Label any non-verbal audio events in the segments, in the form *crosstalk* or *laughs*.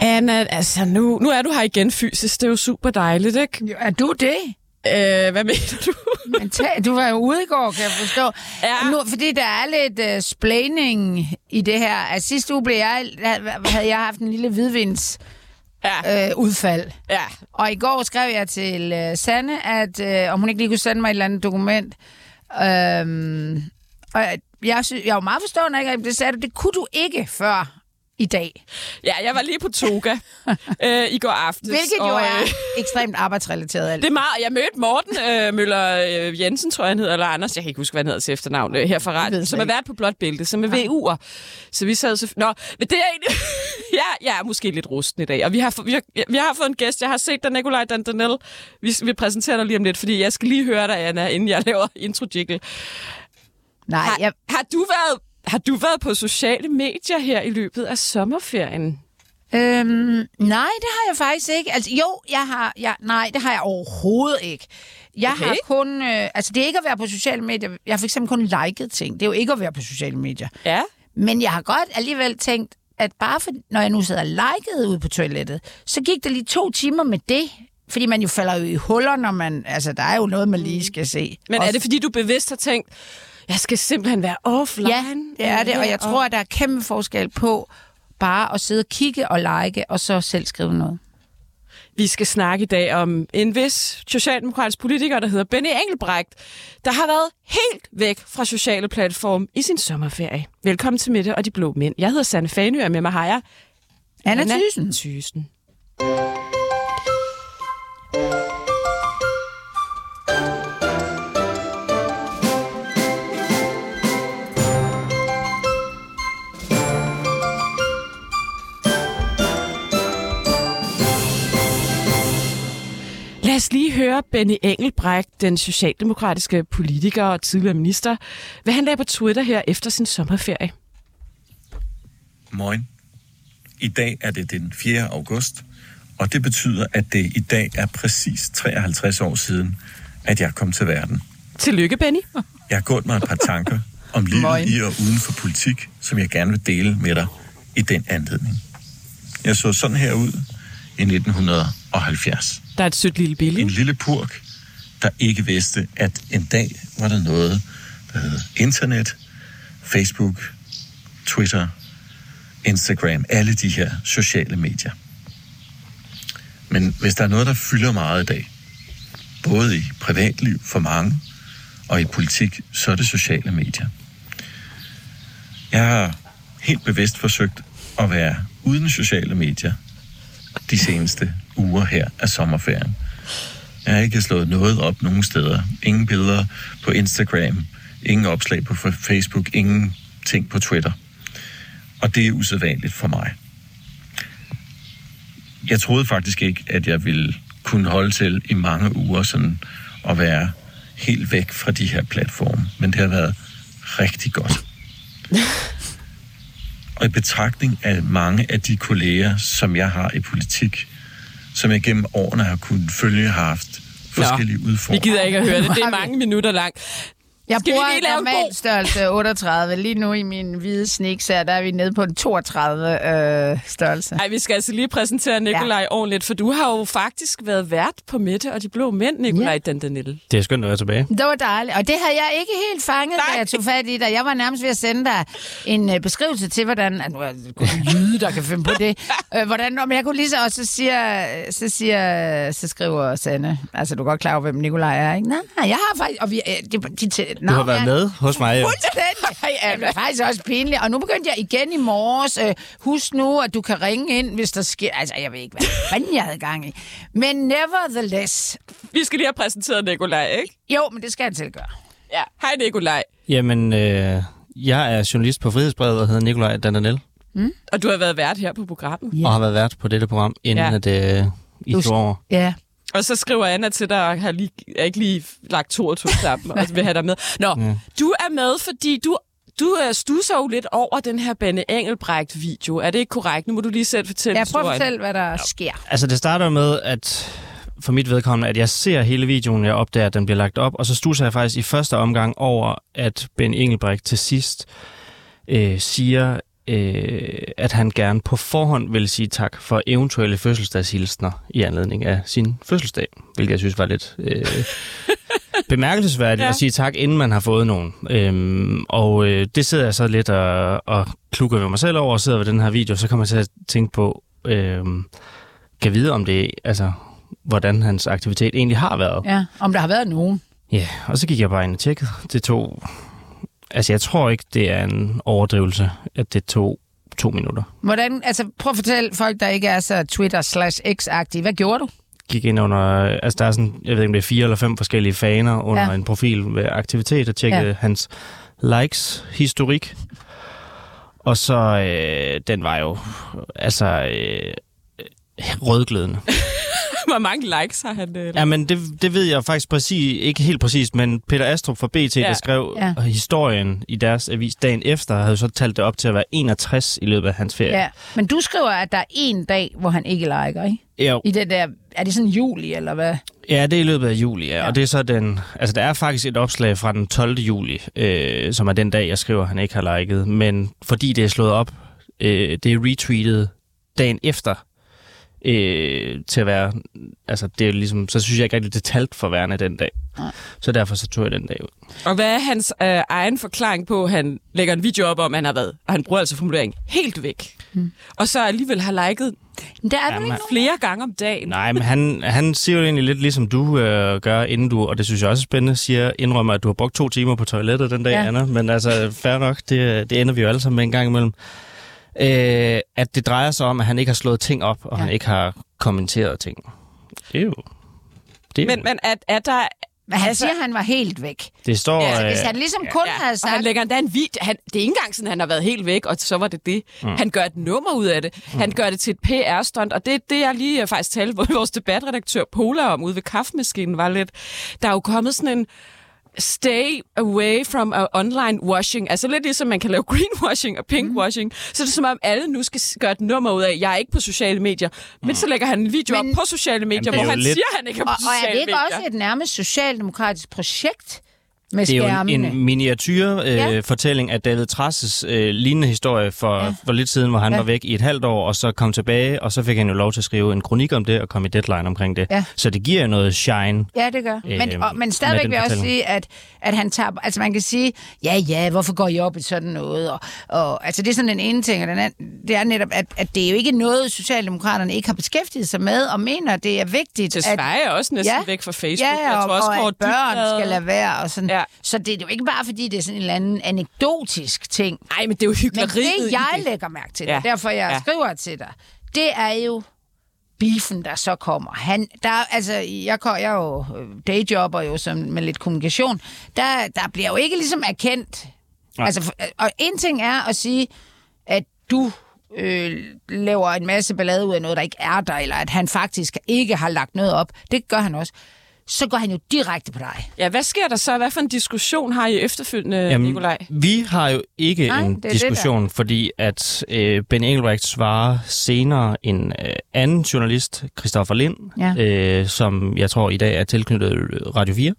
Anna, altså nu, nu er du her igen fysisk. Det er jo super dejligt, ikke? Jo, Er du det? Øh, hvad mener du? *laughs* Men du var jo ude i går, kan jeg forstå. Ja. Nu, fordi der er lidt uh, splaining i det her. Altså, sidste uge blev jeg, havde jeg haft en lille hvidvins Ja, øh, udfald. ja. Og i går skrev jeg til øh, Sanne, at øh, om hun ikke lige kunne sende mig et eller andet dokument. Øhm, og jeg, jeg, sy- jeg var meget forstående, ikke? Det sagde du, det kunne du ikke før i dag. Ja, jeg var lige på toga *laughs* øh, i går aftes. Hvilket jo og, er øh, ekstremt arbejdsrelateret. alt. Det er meget. Jeg mødte Morten øh, Møller øh, Jensen, tror jeg han hedder, eller Anders, jeg kan ikke huske, hvad han hedder til efternavn, øh, her fra Radio, som er ikke. vært på Blåt Bælte, som er VU'er. Så vi sad så... Nå, men det er egentlig... *laughs* ja, jeg er måske lidt rusten i dag, og vi har, vi har, vi har fået en gæst. Jeg har set dig, Nikolaj Dantanel. Vi, vi præsenterer dig lige om lidt, fordi jeg skal lige høre dig, Anna, inden jeg *laughs* laver intro -jiggle. Nej, Har, jeg, har, du været, har du været på sociale medier her i løbet af sommerferien? Øhm, nej, det har jeg faktisk ikke. Altså, jo, jeg har... Jeg, nej, det har jeg overhovedet ikke. Jeg Okay. har kun... Øh, altså, det er ikke at være på sociale medier. Jeg har for eksempel kun liket ting. Det er jo ikke at være på sociale medier. Ja. Men jeg har godt alligevel tænkt, at bare for, når jeg nu sidder og liket ude på toilettet, så gik der lige to timer med det. Fordi man jo falder jo i huller, når man... Altså, der er jo noget, man lige skal se. Men er det, fordi du bevidst har tænkt, jeg skal simpelthen være offline? Ja, det er det, og jeg tror, at der er kæmpe forskel på bare at sidde og kigge og like, og så selv skrive noget. Vi skal snakke i dag om en vis socialdemokratisk politiker, der hedder Benny Engelbrecht, der har været helt væk fra sociale platform i sin sommerferie. Velkommen til Midte og de Blå Mænd. Jeg hedder Sanne Fanø, og med mig har jeg Anna Thyssen. Thyssen. Lad os lige høre Benny Engelbrecht, den socialdemokratiske politiker og tidligere minister, hvad han lagde på Twitter her efter sin sommerferie. Moin. I dag er det den 4. august, og det betyder, at det i dag er præcis 53 år siden, at jeg kom til verden. Tillykke, Benny. Jeg har gået mig et par tanker om livet Moin. i og uden for politik, som jeg gerne vil dele med dig i den anledning. Jeg så sådan her ud i 1970. Der er et sødt lille billede. En lille purk, der ikke vidste, at en dag var der noget, der hed internet, Facebook, Twitter, Instagram, alle de her sociale medier. Men hvis der er noget, der fylder meget i dag, både i privatliv for mange og i politik, så er det sociale medier. Jeg har helt bevidst forsøgt at være uden sociale medier de seneste uger her af sommerferien. Jeg har ikke slået noget op nogen steder. Ingen billeder på Instagram, ingen opslag på Facebook, ingen ting på Twitter. Og det er usædvanligt for mig. Jeg troede faktisk ikke, at jeg ville kunne holde til i mange uger sådan at være helt væk fra de her platforme. Men det har været rigtig godt. *laughs* Og i betragtning af mange af de kolleger, som jeg har i politik, som jeg gennem årene har kunnet følge, har haft forskellige Vi udfordringer. gider ikke at høre det. Det er vi? mange minutter langt. Jeg Skal vi bruger lige lave normal god- størrelse 38. Lige nu i min hvide sneaksager, der er vi nede på en 32 øh, størrelse. Ej, vi skal altså lige præsentere Nikolaj ja. ordentligt, for du har jo faktisk været vært på Midte og de Blå Mænd, Nikolaj ja. Dandanel. Det er skønt at være tilbage. Det var dejligt, og det havde jeg ikke helt fanget, Nej. da jeg tog fat i dig. Jeg var nærmest ved at sende dig en øh, beskrivelse til, hvordan... Nu er det jyde, der kan finde på det. *laughs* Øh, hvordan, men jeg kunne lige så også, så siger, så siger, så skriver Sanne, altså du er godt klar over, hvem Nikolaj er, ikke? Nej, nej, jeg har faktisk... Og vi, øh, de, de, de, Du har været med hos mig. Fuldstændig. Det er faktisk også pinligt. Og nu begyndte jeg igen i morges. Øh, husk nu, at du kan ringe ind, hvis der sker... Altså, jeg ved ikke, hvad fanden jeg havde gang i. Men nevertheless... Vi skal lige have præsenteret Nikolaj, ikke? Jo, men det skal jeg til gøre. Ja. Hej Nikolaj. Jamen, øh, jeg er journalist på Frihedsbrevet og hedder Nikolaj Dandanel, Og du har været vært her på programmet. ja. og har været vært på dette program, inden Ja. ja. at øh, I Du- tog over. Ja. Og så skriver Anna til dig, og har lige, er ikke lige lagt to og to sammen, og vil have dig med. Nå, ja. du er med, fordi du, du øh, stusser jo lidt over den her Benny Engelbrecht-video. Er det ikke korrekt? Nu må du lige selv fortælle Jeg prøver at fortælle, hvad der sker. Altså, det starter med, at for mit vedkommende, at jeg ser hele videoen, jeg opdager, at den bliver lagt op, og så stusser jeg faktisk i første omgang over, at Ben Engelbrecht til sidst øh, siger øh, at han gerne på forhånd vil sige tak for eventuelle fødselsdagshilsner i anledning af sin fødselsdag, hvilket jeg synes var lidt øh, *laughs* bemærkelsesværdigt ja. At sige tak, inden man har fået nogen. Øhm, og øh, det sidder jeg så lidt og, og klukker ved mig selv over og sidder ved den her video, så kommer jeg til at tænke på, øh, kan vide om det, altså, hvordan hans aktivitet egentlig har været. Ja, om der har været nogen. Ja, og så gik jeg bare ind og tjekkede. Det tog... Altså, jeg tror ikke, det er en overdrivelse, at det tog to minutter. Hvordan, altså, prøv at fortælle folk, der ikke er så Twitter slash X-agtige. Hvad gjorde du? Gik ind under... Altså, der er sådan, jeg ved ikke, om det er fire eller fem forskellige faner under Ja. en profil med aktivitet, og tjekkede ja. hans likes-historik. Og så, øh, den var jo, altså, øh, rødglødende. *laughs* Hvor mange likes har han? Øh, Ja, men det, det ved jeg faktisk præcis, ikke helt præcist, men Peter Astrup fra BT, ja. Der skrev Ja. historien i deres avis dagen efter, havde så talt det op til at være 61 i løbet af hans ferie. Ja. Men du skriver, at der er en dag, hvor han ikke liker, ikke? Jo. I det der, er det sådan juli, eller hvad? Ja, det er i løbet af juli, ja. Ja. ja. Og det er så den... Altså, der er faktisk et opslag fra den 12. juli, øh, som er den dag, jeg skriver, at han ikke har liket. Men fordi det er slået op, øh, det er retweetet dagen efter, øh, til at være... Altså, det er ligesom... Så synes jeg ikke rigtig, det er talt for værende den dag. Nej. Så derfor så tog jeg den dag ud. Og hvad er hans øh, egen forklaring på, at han lægger en video op om, han har været, og han bruger altså formulering, helt væk. Hmm. Og så alligevel har liket der er Jamen, ikke flere gange om dagen. Nej, men han, han siger jo egentlig lidt ligesom du øh, gør, inden du, og det synes jeg også er spændende, siger, indrømmer, at du har brugt to timer på toilettet den dag, ja. Anna. Men altså, fair nok, det, det ender vi jo alle sammen med en gang imellem. Øh, at det drejer sig om, at han ikke har slået ting op, og Ja. han ikke har kommenteret ting. Det er jo... Det, er Men, jo, men er, er der... Men han Altså- siger, at han var helt væk. det står... Ja, Så øh, hvis han ligesom kun Ja, havde og sagt... han lægger endda en video. Han, det er ikke engang sådan, han har været helt væk, og så var det det. Mm. Han gør et nummer ud af det. Mm. Han gør det til et PR-stunt, og det er det, jeg lige øh, faktisk talte *laughs* vores debatredaktør Pola om ude ved kaffemaskinen, var lidt... Der er jo kommet sådan en stay away from online washing. Altså lidt ligesom man kan lave *laughs* greenwashing og pinkwashing. Mm. Så er det som om alle nu skal gøre et nummer ud af, jeg er ikke på sociale medier. Men så lægger han en video Men- op på sociale medier, er hvor han lidt- siger, at han ikke er på Og, og er sociale det ikke medier. også et nærmest socialdemokratisk projekt med Det er jo en, skærmene? en miniatyr øh, Ja. af David Trasses øh, lignende historie for, Ja. for lidt siden, hvor han Ja. var væk i et halvt år, og så kom tilbage, og så fik han jo lov til at skrive en kronik om det, og komme i deadline omkring det. Ja. Så det giver jo noget shine. Ja, det gør. Men, Øh, og, men stadigvæk vil jeg også sige, at, at han tager... Altså man kan sige, ja, ja, hvorfor går I op i sådan noget? Og, og, altså det er sådan den ene ting, og den anden, det er netop, at, at det er jo ikke noget, Socialdemokraterne ikke har beskæftiget sig med, og mener, det er vigtigt, Det at, er også næsten Ja. væk fra Facebook. Ja, jeg og, tror også, og Kåre at børn skal lade være. Og sådan. Ja. Så det er jo ikke bare, fordi det er sådan en eller anden anekdotisk ting. Nej, men det er jo Men hyggeleriet det, i jeg det. lægger mærke til, Ja. ja. derfor jeg Ja. skriver til dig, det er jo beefen, der så kommer. Han, der, altså, jeg, jeg er jo øh, dayjobber jo som, med lidt kommunikation. Der, der bliver jo ikke ligesom erkendt. Nej. Altså, for- og en ting er at sige, at du øh, laver en masse ballade ud af noget, der ikke er der, eller at han faktisk ikke har lagt noget op. Det gør han også. Så går han jo direkte på dig. Ja, hvad sker der så? Hvad for en diskussion har I efterfølgende, Jamen, Nikolaj? vi har jo ikke Nej, en det diskussion, fordi at øh, Ben Engelbrecht svarer senere en øh, anden journalist, Christoffer Lind, Ja. øh, som jeg tror i dag er tilknyttet Radio 4,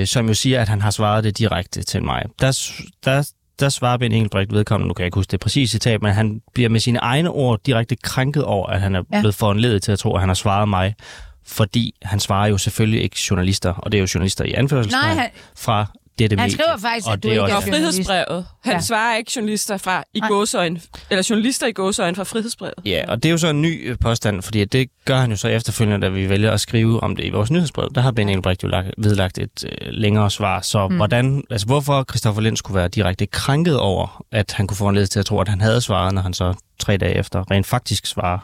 øh, som jo siger, at han har svaret det direkte til mig. Der, der, der svarer Ben Engelbrecht vedkommende, nu kan jeg ikke huske det præcise citat, men han bliver med sine egne ord direkte krænket over, at han er ja. blevet foranledet til at tro, at han har svaret mig, fordi han svarer jo selvfølgelig ikke journalister, og det er jo journalister i anførselstegn han- fra dette Han medie. skriver faktisk, og at du det er ikke er også, journalist. frihedsbrevet. Han Ja. svarer ikke journalister fra i Nej. gåsøjne, eller journalister i gåsøjne fra frihedsbrevet. Ja, og det er jo så en ny øh, påstand, fordi det gør han jo så efterfølgende, da vi vælger at skrive om det i vores nyhedsbrev. Der har Ben Engelbrecht jo lagt, vedlagt et øh, længere svar. Så mm. hvordan, altså hvorfor Christoffer Lind skulle være direkte krænket over, at han kunne få en til at tro, at han havde svaret, når han så tre dage efter rent faktisk svarer.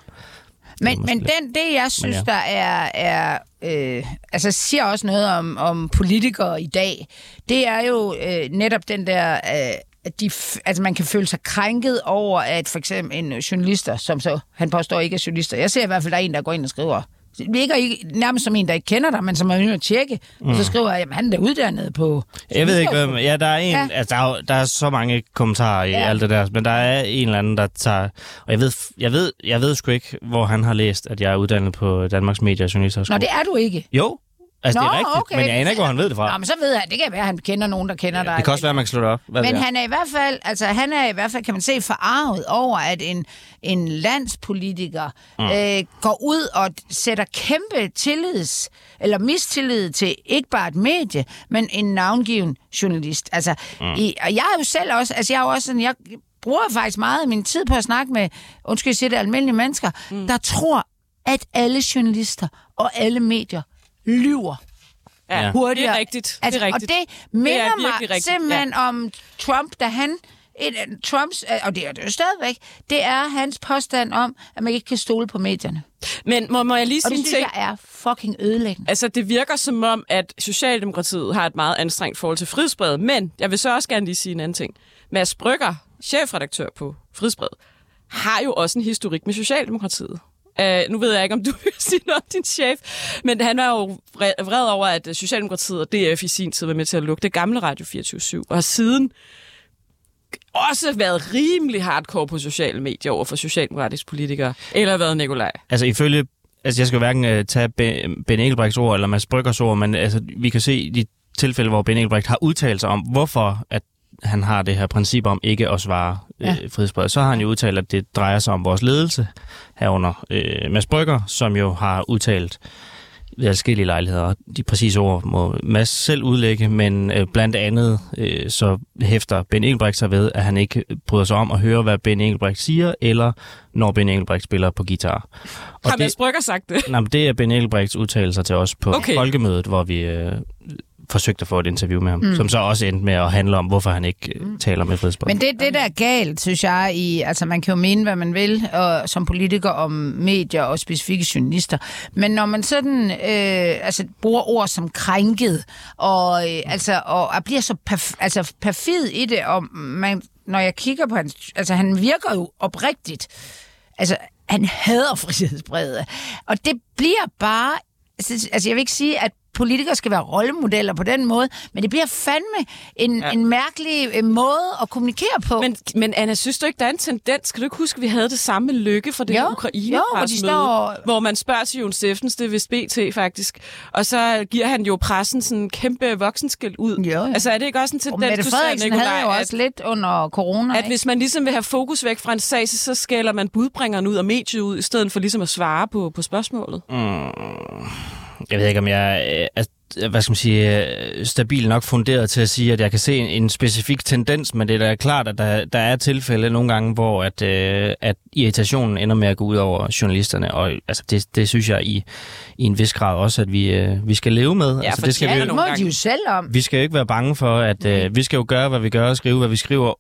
Men, men den, det, jeg synes, ja. der er, er øh, altså siger også noget om, om politikere i dag, det er jo øh, netop den der, øh, at de, altså man kan føle sig krænket over, at for eksempel en journalister, som så, han påstår ikke er journalister, jeg ser i hvert fald, der er en, der går ind og skriver, virker ikke nærmest som en, der ikke kender dig, men som er nødt at tjekke, mm. og så skriver jeg, at han er da uddannet på... Jeg ved ikke, hvad... Ja, der er, en, Ja. altså, der, er, der er så mange kommentarer i Ja. alt det der, men der er en eller anden, der tager... Og jeg ved, jeg ved, jeg ved sgu ikke, hvor han har læst, at jeg er uddannet på Danmarks Medie- og Nå, Journalisterskole. det er du ikke. Jo, Altså, det Nå, er rigtigt, okay. men jeg aner ikke, hvor han ved det fra. Nå, men så ved jeg, det kan være, at han kender nogen, der kender dig. Det kan også være, at man kan slå det op. Hvad Men han er i hvert fald, altså han er i hvert fald, kan man se, forarvet over, at en, en landspolitiker mm. øh, går ud og sætter kæmpe tillids, eller mistillid til ikke bare et medie, men en navngiven journalist. Altså, mm. i, og jeg er jo selv også, altså jeg er jo også sådan, jeg bruger faktisk meget af min tid på at snakke med, undskyld, jeg siger det, almindelige mennesker, mm. der tror, at alle journalister og alle medier lyver Ja, hurtigere. Det er rigtigt. Altså, det er rigtigt. Og det minder virkelig mig rigtigt, simpelthen ja. om Trump, da han... Et, af Trumps, øh, og det er det jo stadigvæk, det er hans påstand om, at man ikke kan stole på medierne. Men må, må jeg lige Og sige det en synes ting? jeg er fucking ødelæggende. Altså, det virker som om, at Socialdemokratiet har et meget anstrengt forhold til frihedsbrevet, men jeg vil så også gerne lige sige en anden ting. Mads Brygger, chefredaktør på Frihedsbrevet, har jo også en historik med Socialdemokratiet. Uh, nu ved jeg ikke, om du *laughs* vil sige noget om din chef, men han var jo vred over, at Socialdemokratiet og DF i sin tid var med til at lukke det gamle Radio 24 og har siden også været rimelig hardcore på sociale medier over for socialdemokratiske politikere. Eller været Nikolaj? Altså ifølge, altså jeg skal hverken øh, tage Ben, ben Engelbrechts ord eller Mads Bryggers ord, men altså, vi kan se de tilfælde, hvor Ben Engelbrecht har udtalt sig om, hvorfor at han har det her princip om ikke at svare øh, Ja. frihedsbrevet, så har han jo udtalt, at det drejer sig om vores ledelse herunder øh, Mads Brygger, som jo har udtalt ved adskillige lejligheder. De præcise ord må Mads selv udlægge, men øh, blandt andet øh, så hæfter Ben Engelbrecht sig ved, at han ikke bryder sig om at høre, hvad Ben Engelbrecht siger, eller når Ben Engelbrecht spiller på guitar. Og Har Mads Brygger sagt det? nej, men det er Ben Engelbrechts udtalelser til os på okay. folkemødet, hvor vi øh, forsøgte at få et interview med ham, mm. som så også endte med at handle om, hvorfor han ikke øh, taler med frihedsbrevet. Men det er det, der er galt, synes jeg. I, altså, man kan jo mene, hvad man vil og, som politiker om medier og specifikke journalister. Men når man sådan øh, altså, bruger ord som krænket, og, øh, altså, og, og bliver så perf, altså, perfid i det, og man, når jeg kigger på hans... Altså, han virker jo oprigtigt. Altså, han hader *laughs* frihedsbrevet. Og det bliver bare... Altså, jeg vil ikke sige, at politikere skal være rollemodeller på den måde, men det bliver fandme en, ja. en mærkelig øh, måde at kommunikere på. Men, men Anna, synes du ikke, der er en tendens? Kan du ikke huske, at vi havde det samme Lykke for det Jo, her jo, ukraine hvor de står- hvor man spørger til Jon Steffens, det er vist BT faktisk, og så giver han jo pressen sådan en kæmpe voksenskæld ud. Jo, jo. Altså er det ikke også en Og tendens, Mette du ser, Nicolaj, havde jo at, også lidt under corona. at ikke? hvis man ligesom vil have fokus væk fra en sag, så, så skælder man budbringeren ud og mediet ud, i stedet for ligesom at svare på, på spørgsmålet? Jeg ved ikke, om jeg øh, er hvad skal man sige, øh, stabil nok funderet til at sige, at jeg kan se en, en specifik tendens, men det er da klart, at der, der er tilfælde nogle gange, hvor at, øh, at irritationen ender med at gå ud over journalisterne, og altså, det, det synes jeg i, i en vis grad også, at vi, øh, vi skal leve med. altså, for det skal er vi, må de jo selv om. vi skal jo ikke være bange for, at øh, vi skal jo gøre, hvad vi gør, og skrive, hvad vi skriver,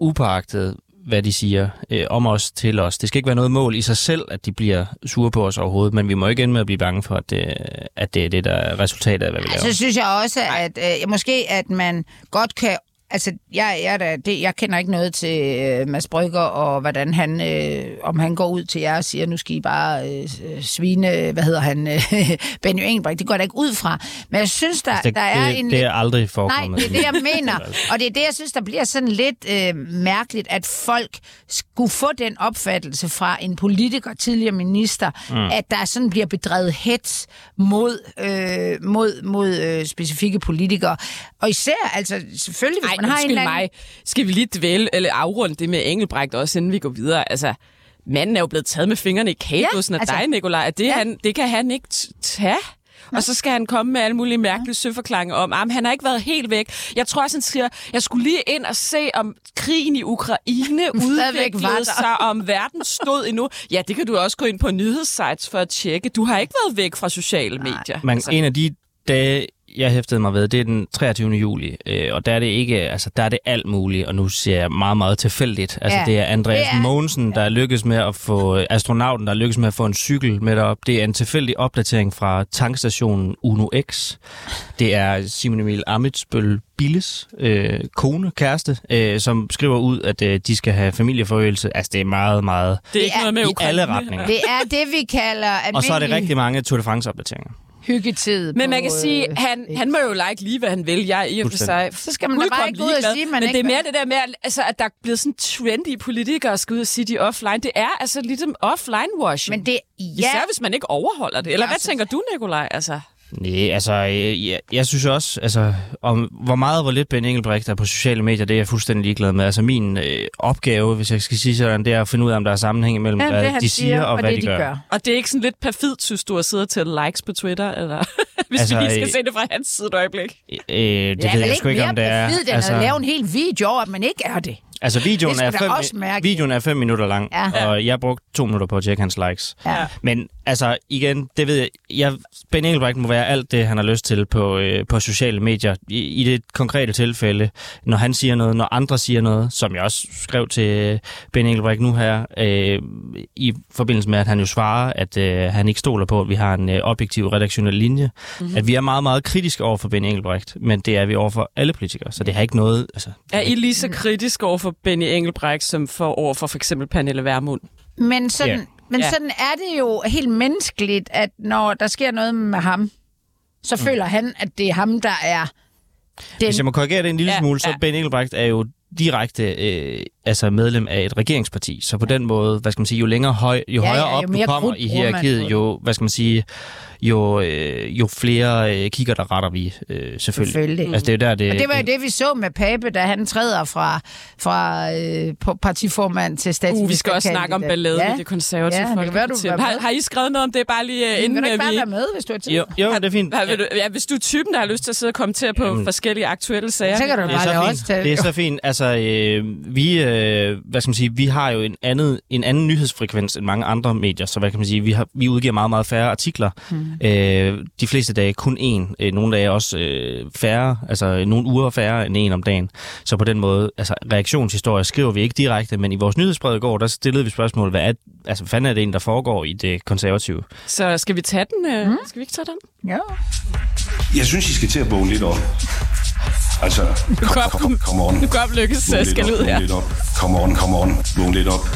upåagtet hvad de siger øh, om os til os. Det skal ikke være noget mål i sig selv, at de bliver sure på os overhovedet, men vi må ikke ende med at blive bange for, at det, at det er det, der er resultatet af, hvad vi laver. Så synes jeg også, at øh, måske at man godt kan... Altså, jeg, jeg, da- det, jeg kender ikke noget til øh, Mads Brygger, og hvordan han, øh, om han går ud til jer og siger, nu skal I bare øh, svine, hvad hedder han, øh, *laughs* Benny Engelbrecht. Det går der ikke ud fra. Men jeg synes, der, det, der er det, en... det er aldrig Nej, forekommet. det er det, jeg *laughs* mener. Og det er det, jeg synes, der bliver sådan lidt øh, mærkeligt, at folk skulle få den opfattelse fra en politiker, tidligere minister, mm. at der sådan bliver bedrevet hets mod, øh, mod, mod øh, specifikke politikere. Og især, altså selvfølgelig, hvis Ej, man har en eller anden... mig. Skal vi lige dvæle, eller afrunde det med Engelbrecht også, inden vi går videre? Altså, manden er jo blevet taget med fingrene i kagebussen Ja, af altså- dig, Nikolaj. Det, Ja. han, det kan han ikke tage. Og så skal han komme med alle mulige mærkelige søforklaringer om, at han har ikke været helt væk. Jeg tror også, han siger, jeg skulle lige ind og se, om krigen i Ukraine *laughs* udviklede sig, om verden stod endnu. Ja, det kan du også gå ind på nyhedssites for at tjekke. Du har ikke været væk fra sociale medier. Men altså. en af de dage, jeg hæftede mig ved, det er den 23. juli, øh, og der er det ikke, altså der er det alt muligt, og nu siger jeg meget, meget tilfældigt. Altså Ja, det er Andreas det er- Mogensen, der lykkes med at få, øh, astronauten, der lykkes med at få en cykel med derop. Det er en tilfældig opdatering fra tankstationen Uno X. Det er Simon Emil Amitsbøl Billes øh, kone, kæreste, øh, som skriver ud, at øh, de skal have familieforøgelse. Altså det er meget, meget det er ikke er noget med i Ukraine. alle retninger. Det er det, vi kalder almindelig Og så er det rigtig mange Tour de France-opdateringer. Hyggetid. Men man kan sige, øh, han, han må jo like lige, hvad han vil. Jeg er i og for sig Så skal man da bare ikke gå ud og sige, man Men ikke det er mere det der med, at, altså, at der er blevet sådan trendy politikere, skal ud og sige de offline. Det er altså ligesom offline-washing. Men det, Især ja, hvis man ikke overholder det. Eller Ja, hvad tænker du, Nikolaj? Altså, Nej, altså, øh, jeg, jeg synes også, altså, om hvor meget og hvor lidt Ben Engelbrecht er på sociale medier, det er jeg fuldstændig ligeglad med. Altså, min øh, opgave, hvis jeg skal sige sådan, det er at finde ud af, om der er sammenhæng imellem, Ja, hvad det, de siger, og, og hvad det, de, gør. gør. Og det er ikke sådan lidt perfidt, synes du, at sidde og tælle likes på Twitter? Eller *laughs* hvis Altså, vi lige skal øh, se det fra hans side et øjeblik. Øh, det ved jeg sgu ikke, om det er. Perfid, altså, at lave en hel video over, at man ikke er det. Altså, videoen Det er, fem, videoen er fem minutter lang, Ja. og jeg brugte to minutter på at tjekke hans likes. Ja. Men altså, igen, det ved jeg, jeg Ben Engelbrecht må være alt det, han har lyst til på, øh, på sociale medier. I, I det konkrete tilfælde, når han siger noget, når andre siger noget, som jeg også skrev til øh, Ben Engelbrecht nu her, øh, i forbindelse med, at han jo svarer, at øh, han ikke stoler på, at vi har en øh, objektiv redaktionel linje. Mm-hmm. At vi er meget, meget kritiske over for Ben Engelbrecht, men det er vi over for alle politikere, så det har ikke noget... Altså, Er I lige så kritisk over for Benny Engelbrecht, som for over for for eksempel Pernille Vermund? Men, sådan, Ja. Men Ja. sådan er det jo helt menneskeligt, at når der sker noget med ham, så mm. føler han, at det er ham, der er den. Hvis jeg må korrigere det en lille Ja, smule, så ja. Ben Engelbrecht er jo direkte øh, altså medlem af et regeringsparti. Så på den måde, hvad skal man sige, jo længere høj, jo Ja, højere ja, jo op du kommer i hierarkiet, det. jo, hvad skal man sige, jo, øh, jo flere øh, kigger der retter vi, øh, selvfølgelig. Selvfølgelig. Altså det er der, det... Og det var jo det, vi så med Pape, da han træder fra, fra øh, på- partiformand til statsminister. Uh, vi skal også snakke om balladen ja. i det konservative Ja, det kan være, du Folkeparti. Har, har I skrevet noget om det? Bare lige uh, inden Vil du ikke øh, bare vi... være med, hvis du har tid? Jo, jo, det er fint. Har, vil du, ja, hvis du er typen, der har lyst til at sidde og kommentere på Jamen. forskellige aktuelle sager. Så kan du Det er bare så fint. Det er så fint. Altså, øh, vi, øh, hvad skal man sige, vi har jo en, andet, en anden nyhedsfrekvens end mange andre medier, så hvad kan man sige, vi, har, vi udgiver meget, meget færre artikler. Mm. Øh, de fleste dage kun én. Øh, nogle dage også øh, færre, altså nogle uger færre end en om dagen. Så på den måde, altså reaktionshistorie skriver vi ikke direkte, men i vores nyhedsbrev i går, der stillede vi spørgsmål, hvad er, altså, hvad fanden er det en, der foregår i det konservative? Så skal vi tage den? Mm. Skal vi ikke tage den? Ja. Jeg synes, I skal til at vågne lidt op. Altså, kom, kom, kom, kom on. Nu går lykkes skal ud her. Come on, come on. Vågn lidt op.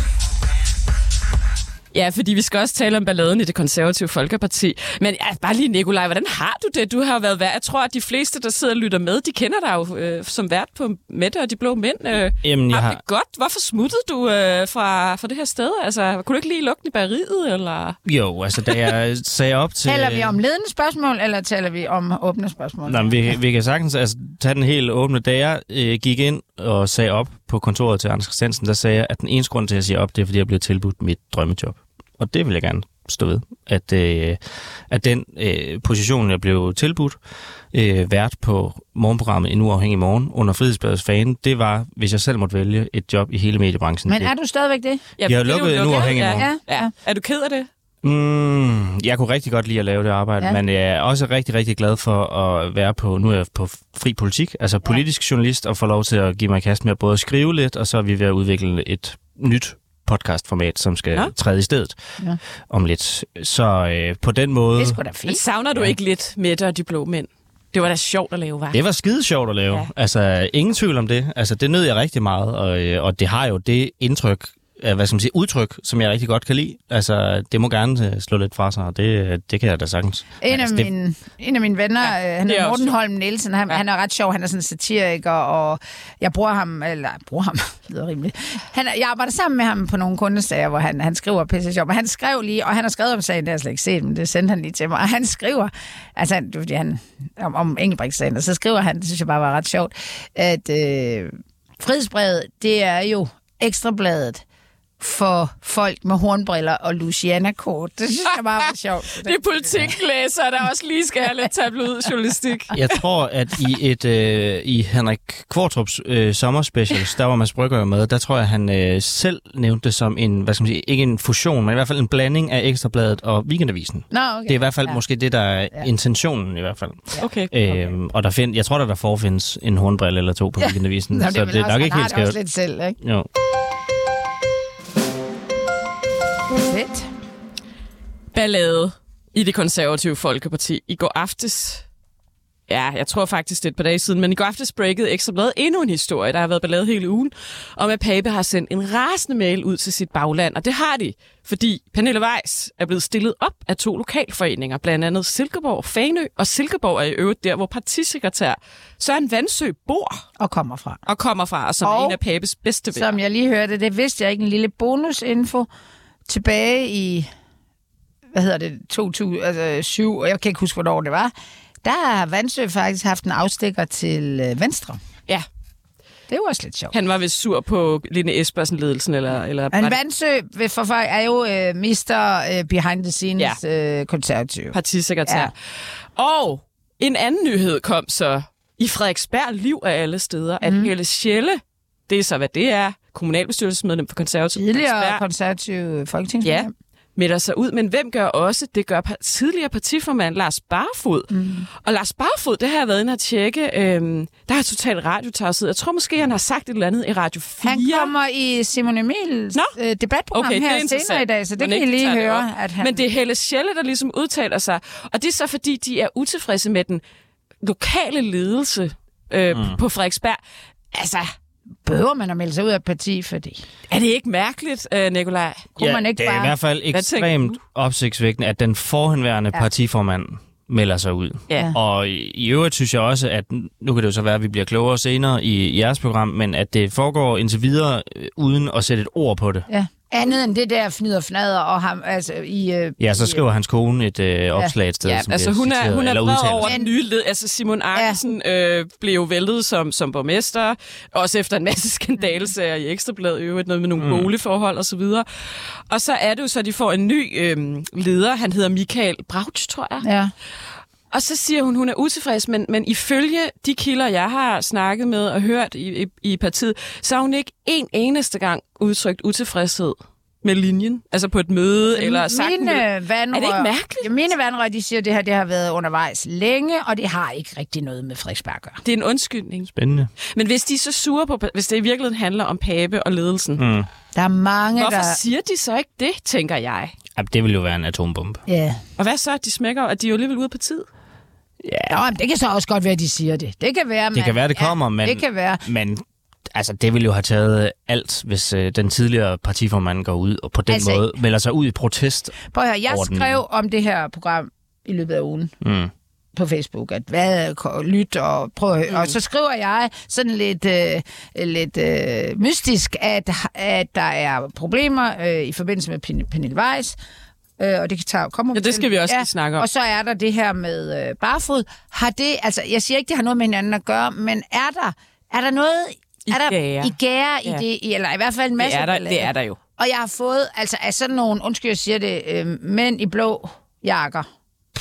Ja, fordi vi skal også tale om balladen i det konservative Folkeparti. Men ja, bare lige, Nikolaj, hvordan har du det? Du har været vært. Jeg tror, at de fleste, der sidder og lytter med, de kender dig jo øh, som vært på Mette og de blå mænd. Øh, Jamen, jeg har det godt? Hvorfor smuttede du øh, fra, fra det her sted? Altså, kunne du ikke lige lukke i bageriet, eller? Jo, altså da jeg sagde op til... Taler vi om ledende spørgsmål, eller taler vi om åbne spørgsmål? Nej, men vi, vi kan sagtens altså, tage den helt åbne. Da jeg øh, gik ind og sagde op på kontoret til Anders Christiansen, der sagde jeg, at den eneste grund til, at jeg siger op, det er, fordi jeg blev tilbudt mit drømmejob. Og det vil jeg gerne stå ved. At, øh, at den øh, position, jeg blev tilbudt, øh, vært på morgenprogrammet En Uafhængig Morgen under Frihedsbladets fan, det var, hvis jeg selv måtte vælge, et job i hele mediebranchen. Men er du stadigvæk det? Ja, Jeg har lukket en uafhængig ja. morgen. Ja. ja. Er du ked af det? Mm, jeg kunne rigtig godt lide at lave det arbejde, Ja. ja. men jeg er også rigtig, rigtig glad for at være på, nu er jeg på fri politik, altså politisk journalist, og få lov til at give mig kast med at både at skrive lidt, og så er vi ved at udvikle et nyt podcastformat, som skal Ja. ja. træde i stedet Ja. ja. om lidt. Så øh, på den måde, Det er sgu da Men fint. savner du ikke lidt Mette og de blå mænd? Det var da sjovt at lave, var? det var skide sjovt at lave. Ja. Ja. Altså, ingen tvivl om det. Altså, det nød jeg rigtig meget, og, øh, og det har jo det indtryk, hvad skal man sige, udtryk, som jeg rigtig godt kan lide. Altså, det må gerne øh, slå lidt fra sig, og det, øh, det kan jeg da sagtens. En af, altså, det- mine, en af mine venner, Ja, han er Morten sjovt. Holm Nielsen, han, ja. han er ret sjov, han er sådan satiriker, og jeg bruger ham, eller bruger ham, *laughs* det lyder rimeligt. Han, jeg arbejder sammen med ham på nogle kundesager, hvor han, han skriver pisse sjov, men han skrev lige, og han har skrevet om sagen, det har jeg slet ikke set, men det sendte han lige til mig, og han skriver, altså det er fordi han, om, om Engelbrecht-sagen, og så skriver han, det synes jeg bare var ret sjovt, at øh, frihedsbrevet, det er jo ekstrabladet for folk med hornbriller og Luciana-kort. Det synes jeg bare var sjovt. *laughs* Det er politiklæsere, der også lige skal have lidt tabloid journalistik. *laughs* Jeg tror, at i et øh, i Henrik Kvartrups øh, sommerspecials, der var Mads Brygger med, der tror jeg, han øh, selv nævnte det som en, hvad skal man sige, ikke en fusion, men i hvert fald en blanding af Ekstrabladet og Weekendavisen. Nå, okay. Det er i hvert fald Ja. ja. måske det, der er Ja. ja. intentionen i hvert fald. Okay. Okay. Øhm, og der find, jeg tror, der, der forfindes en hornbrille eller to på ja. Weekendavisen, *laughs* Nå, så vel det er også- nok ikke helt har det også skævt. lidt selv, ikke? Jo. Ballade i det konservative Folkeparti. I går aftes, ja, jeg tror faktisk det er et par dage siden, men i går aftes breakede Ekstrabladet endnu en historie, der har været ballade hele ugen, om at Pape har sendt en rasende mail ud til sit bagland, og det har de, fordi Pernille Weiss er blevet stillet op af to lokalforeninger, blandt andet Silkeborg, Fanø, og Silkeborg er i øvrigt der, hvor partisekretær Søren Vandsø bor Og kommer fra. og kommer fra, og som Og er en af Papes bedste venner. Som jeg lige hørte, det vidste jeg ikke. En lille bonusinfo tilbage i hvad hedder det, 2007, og jeg kan ikke huske, hvornår det var, der har Vandsø faktisk haft en afstikker til øh, Venstre. Ja, Det jo også lidt sjovt. han var vist sur på Lene Espersen-ledelsen, eller... eller Men Vandsø for folk er jo øh, mister øh, behind the scenes ja. øh, konservativ. partisekretær. Ja. Og en anden nyhed kom så i Frederiksberg Liv af alle steder, at mm. Helle Schelle, det er så, hvad det er, kommunalbestyrelsesmedlem for konservativ Tidligere konservativ folketingsmedlem. ja, melder sig ud. Men hvem gør også? Det gør par- tidligere partiformand Lars Barfod. Mm. Og Lars Barfod, det har jeg været inde at tjekke, øhm, der er totalt radiotavshed. Jeg tror måske, han har sagt et eller andet i Radio 4. Han kommer i Simon Emils Nå. øh, debatprogram Okay, det er her senere i dag, så det Men kan I lige høre. op. At han... Men det er Helle Schelle, der ligesom udtaler sig. Og det er så, fordi de er utilfredse med den lokale ledelse øh, mm. på Frederiksberg. Altså, behøver man at melde sig ud af et parti, fordi er det ikke mærkeligt, øh, Nikolaj? kunne man ikke det er bare... i hvert fald ekstremt opsigtsvækkende, at den forhenværende Ja. ja. partiformand melder sig ud. Ja. Og i, øvrigt synes jeg også, at nu kan det jo så være, at vi bliver klogere senere i, i jeres program, men at det foregår indtil videre øh, uden at sætte et ord på det. Ja. Andet end det der fnider fnader og ham, altså i... Øh, Ja, så i, skriver hans kone et øh, opslag et sted, Ja, som altså hun er, hun er eller udtalt. over den nye led. Altså Simon Arnesen ja. øh, blev jo væltet som, som borgmester, også efter en masse *laughs* skandalesager i Ekstrabladet, øvrigt noget med nogle mm. boligforhold osv. Og, og så er det jo så, at de får en ny øh, leder, han hedder Michael Brauch, tror jeg. Ja. Og så siger hun, hun er utilfreds, men, men ifølge de kilder, jeg har snakket med og hørt i, i, i partiet, så har hun ikke en eneste gang udtrykt utilfredshed med linjen, altså på et møde, eller sagt... mine noget. vandrør, Er det ikke mærkeligt? Ja, mine vandrør, de siger, at det her det har været undervejs længe, og det har ikke rigtig noget med Frederiksberg at gøre. Det er en undskyldning. Spændende. Men hvis de er så sure på, hvis det i virkeligheden handler om Pape og ledelsen, mm. Der er mange, hvorfor der... siger de så ikke det, tænker jeg? Ja, det vil jo være en atombombe. Ja. Og hvad så, at de smækker, at de er jo alligevel ude på tid? Nå, men det kan så også godt være, at de siger det. Det kan være, Det kan være, det kommer, ja, men, Det kan være. men altså, det ville jo have taget alt, hvis øh, den tidligere partiformand går ud og på den Altså- måde melder sig ud i protest. Prøv at høre, jeg den- skrev om det her program i løbet af ugen. Mm. på Facebook, at hvad, lyt og prøv at høre. Mm. Og så skriver jeg sådan lidt, øh, lidt øh, mystisk, at, at der er problemer øh, i forbindelse med Pernille Weiss, øh, og det kan tage, kommer Ja, det skal vi også lige snakke om. Og så er der det her med øh, barfod. Har det, altså jeg siger ikke, det har noget med hinanden at gøre, men er der, er der noget I er der, gære. i gære Ja. i det, i- eller i hvert fald en masse Det er der, det er der jo. Og jeg har fået, altså af sådan nogle, undskyld jeg siger det, øh, mænd i blå jakker,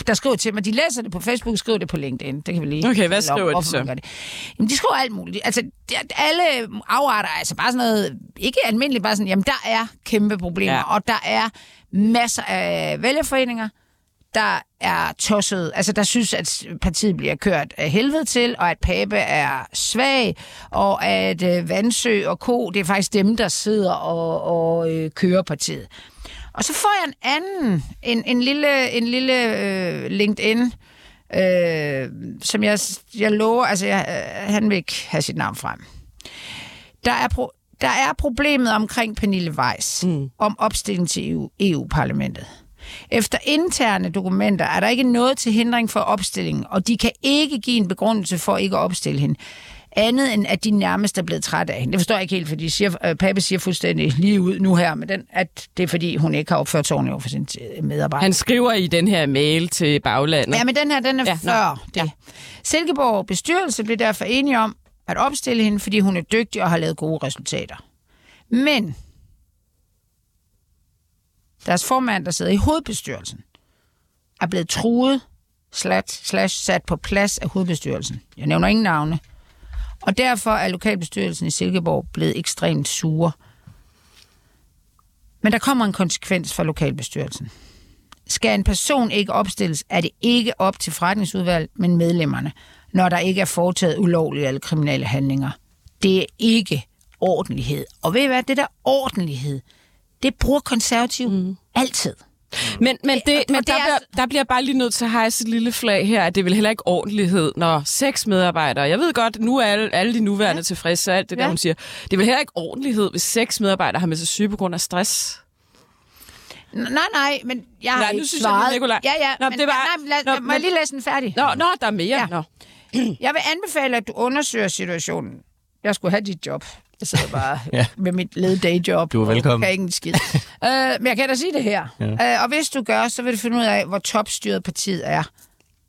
der skriver til mig, de læser det på Facebook, skriver det på LinkedIn. Det kan vi lige... Okay, hvad skriver de hvorfor så? Det. Jamen, de skriver alt muligt. Altså, alle afarter er altså bare sådan noget, ikke almindeligt, bare sådan, jamen, der er kæmpe problemer, Ja. ja. og der er masser af vælgerforeninger, der er tosset, altså der synes, at partiet bliver kørt af helvede til, og at Pape er svag, og at øh, Vandsø og Ko, det er faktisk dem, der sidder og, og øh, kører partiet. Og så får jeg en anden, en, en lille, en lille øh, LinkedIn, øh, som jeg, jeg lover, altså jeg, øh, han vil ikke have sit navn frem. Der er, pro, der er problemet omkring Pernille Weiss, mm. om opstilling til EU, EU-parlamentet. Efter interne dokumenter er der ikke noget til hindring for opstillingen, og de kan ikke give en begrundelse for ikke at opstille hende. Andet end, at de nærmest er blevet trætte af hende. Det forstår jeg ikke helt, fordi siger, øh, Pape siger fuldstændig lige ud nu her, men den, at det er fordi, hun ikke har opført sig over for sin øh, medarbejder. Han skriver i den her mail til baglandet. Ja, men den her, den er Ja, ja, nå. før det. Ja. Silkeborg bestyrelse blev derfor enige om at opstille hende, fordi hun er dygtig og har lavet gode resultater. Men deres formand, der sidder i hovedbestyrelsen, er blevet truet, slash, slash sat på plads af hovedbestyrelsen. Jeg nævner ingen navne. Og derfor er lokalbestyrelsen i Silkeborg blevet ekstremt sure. Men der kommer en konsekvens for lokalbestyrelsen. Skal en person ikke opstilles, er det ikke op til forretningsudvalg, men medlemmerne, når der ikke er foretaget ulovlige eller kriminelle handlinger. Det er ikke ordentlighed. Og ved I hvad, det der ordentlighed, det bruger konservativ mm. altid. Men, men, det, men det der, er bliver, der bliver bare lige nødt til at hejse et lille flag her, at det er vel heller ikke ordentlighed, når seks medarbejdere, jeg ved godt, nu er alle, alle de nuværende ja. tilfredse, og alt det ja. der, hun siger, det er vel heller ikke ordentlighed, hvis seks medarbejdere har med sig syge på grund af stress. Nej, nej, men jeg har Nej, nu ikke synes jeg, svaret. Nicolaj- Ja, ja, Nå, men, det var- nej, lad, Nå, må jeg men- lige læse den færdig? Nå, nå der er mere. Ja. Nå. Jeg vil anbefale, at du undersøger situationen. Jeg skulle have dit job. Jeg sidder bare *laughs* Ja. med mit led dayjob. Du er velkommen. Og kan ikke en skid. uh, *laughs* men jeg kan da sige det her. Ja. Uh, og hvis du gør, så vil du finde ud af, hvor topstyret partiet er.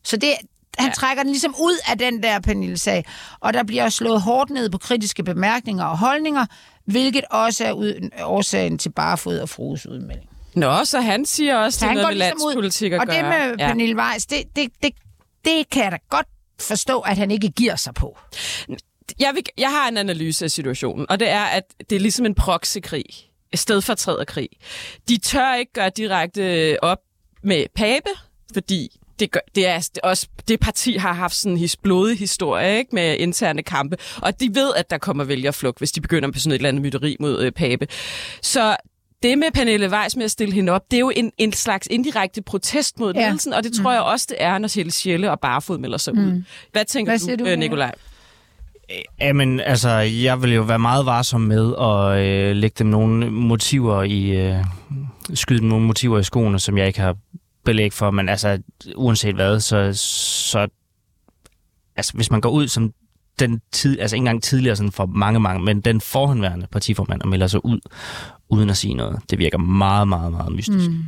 Så det, han ja. trækker den ligesom ud af den der Pernille-sag. Og der bliver slået hårdt ned på kritiske bemærkninger og holdninger, hvilket også er ud, årsagen til Barfod og Frues udmelding. Nå, så han siger også, Så det er noget med ligesom ud. landspolitik at Og det gøre. med ja. Pernille Weiss, det, det, det, det kan jeg da godt forstå, at han ikke giver sig på. jeg, vil, jeg har en analyse af situationen, og det er, at det er ligesom en proxykrig, en stedfortræderkrig. De tør ikke gøre direkte op med Pape, fordi det, gør, det er også det parti har haft sådan en his, blodig historie ikke, med interne kampe, og de ved, at der kommer vælgerflugt, hvis de begynder med sådan et eller andet mytteri mod øh, Pape. Så det med Pernille Weiss med at stille hende op, det er jo en, en slags indirekte protest mod Ja. ledelsen, og det tror jeg også, det er, når Sjælle Sjælle og Barfod melder sig ud. Hvad tænker Hvad du, du, øh, Nikolaj? Jamen, altså, jeg vil jo være meget varsom med at øh, lægge dem nogle motiver i... Øh, skyde dem nogle motiver i skoene, som jeg ikke har belæg for, men altså, uanset hvad, så... så altså, hvis man går ud som den tid, altså ikke engang tidligere sådan for mange, mange, men den forhåndværende partiformand og melder sig ud, uden at sige noget. Det virker meget, meget, meget mystisk. Mm.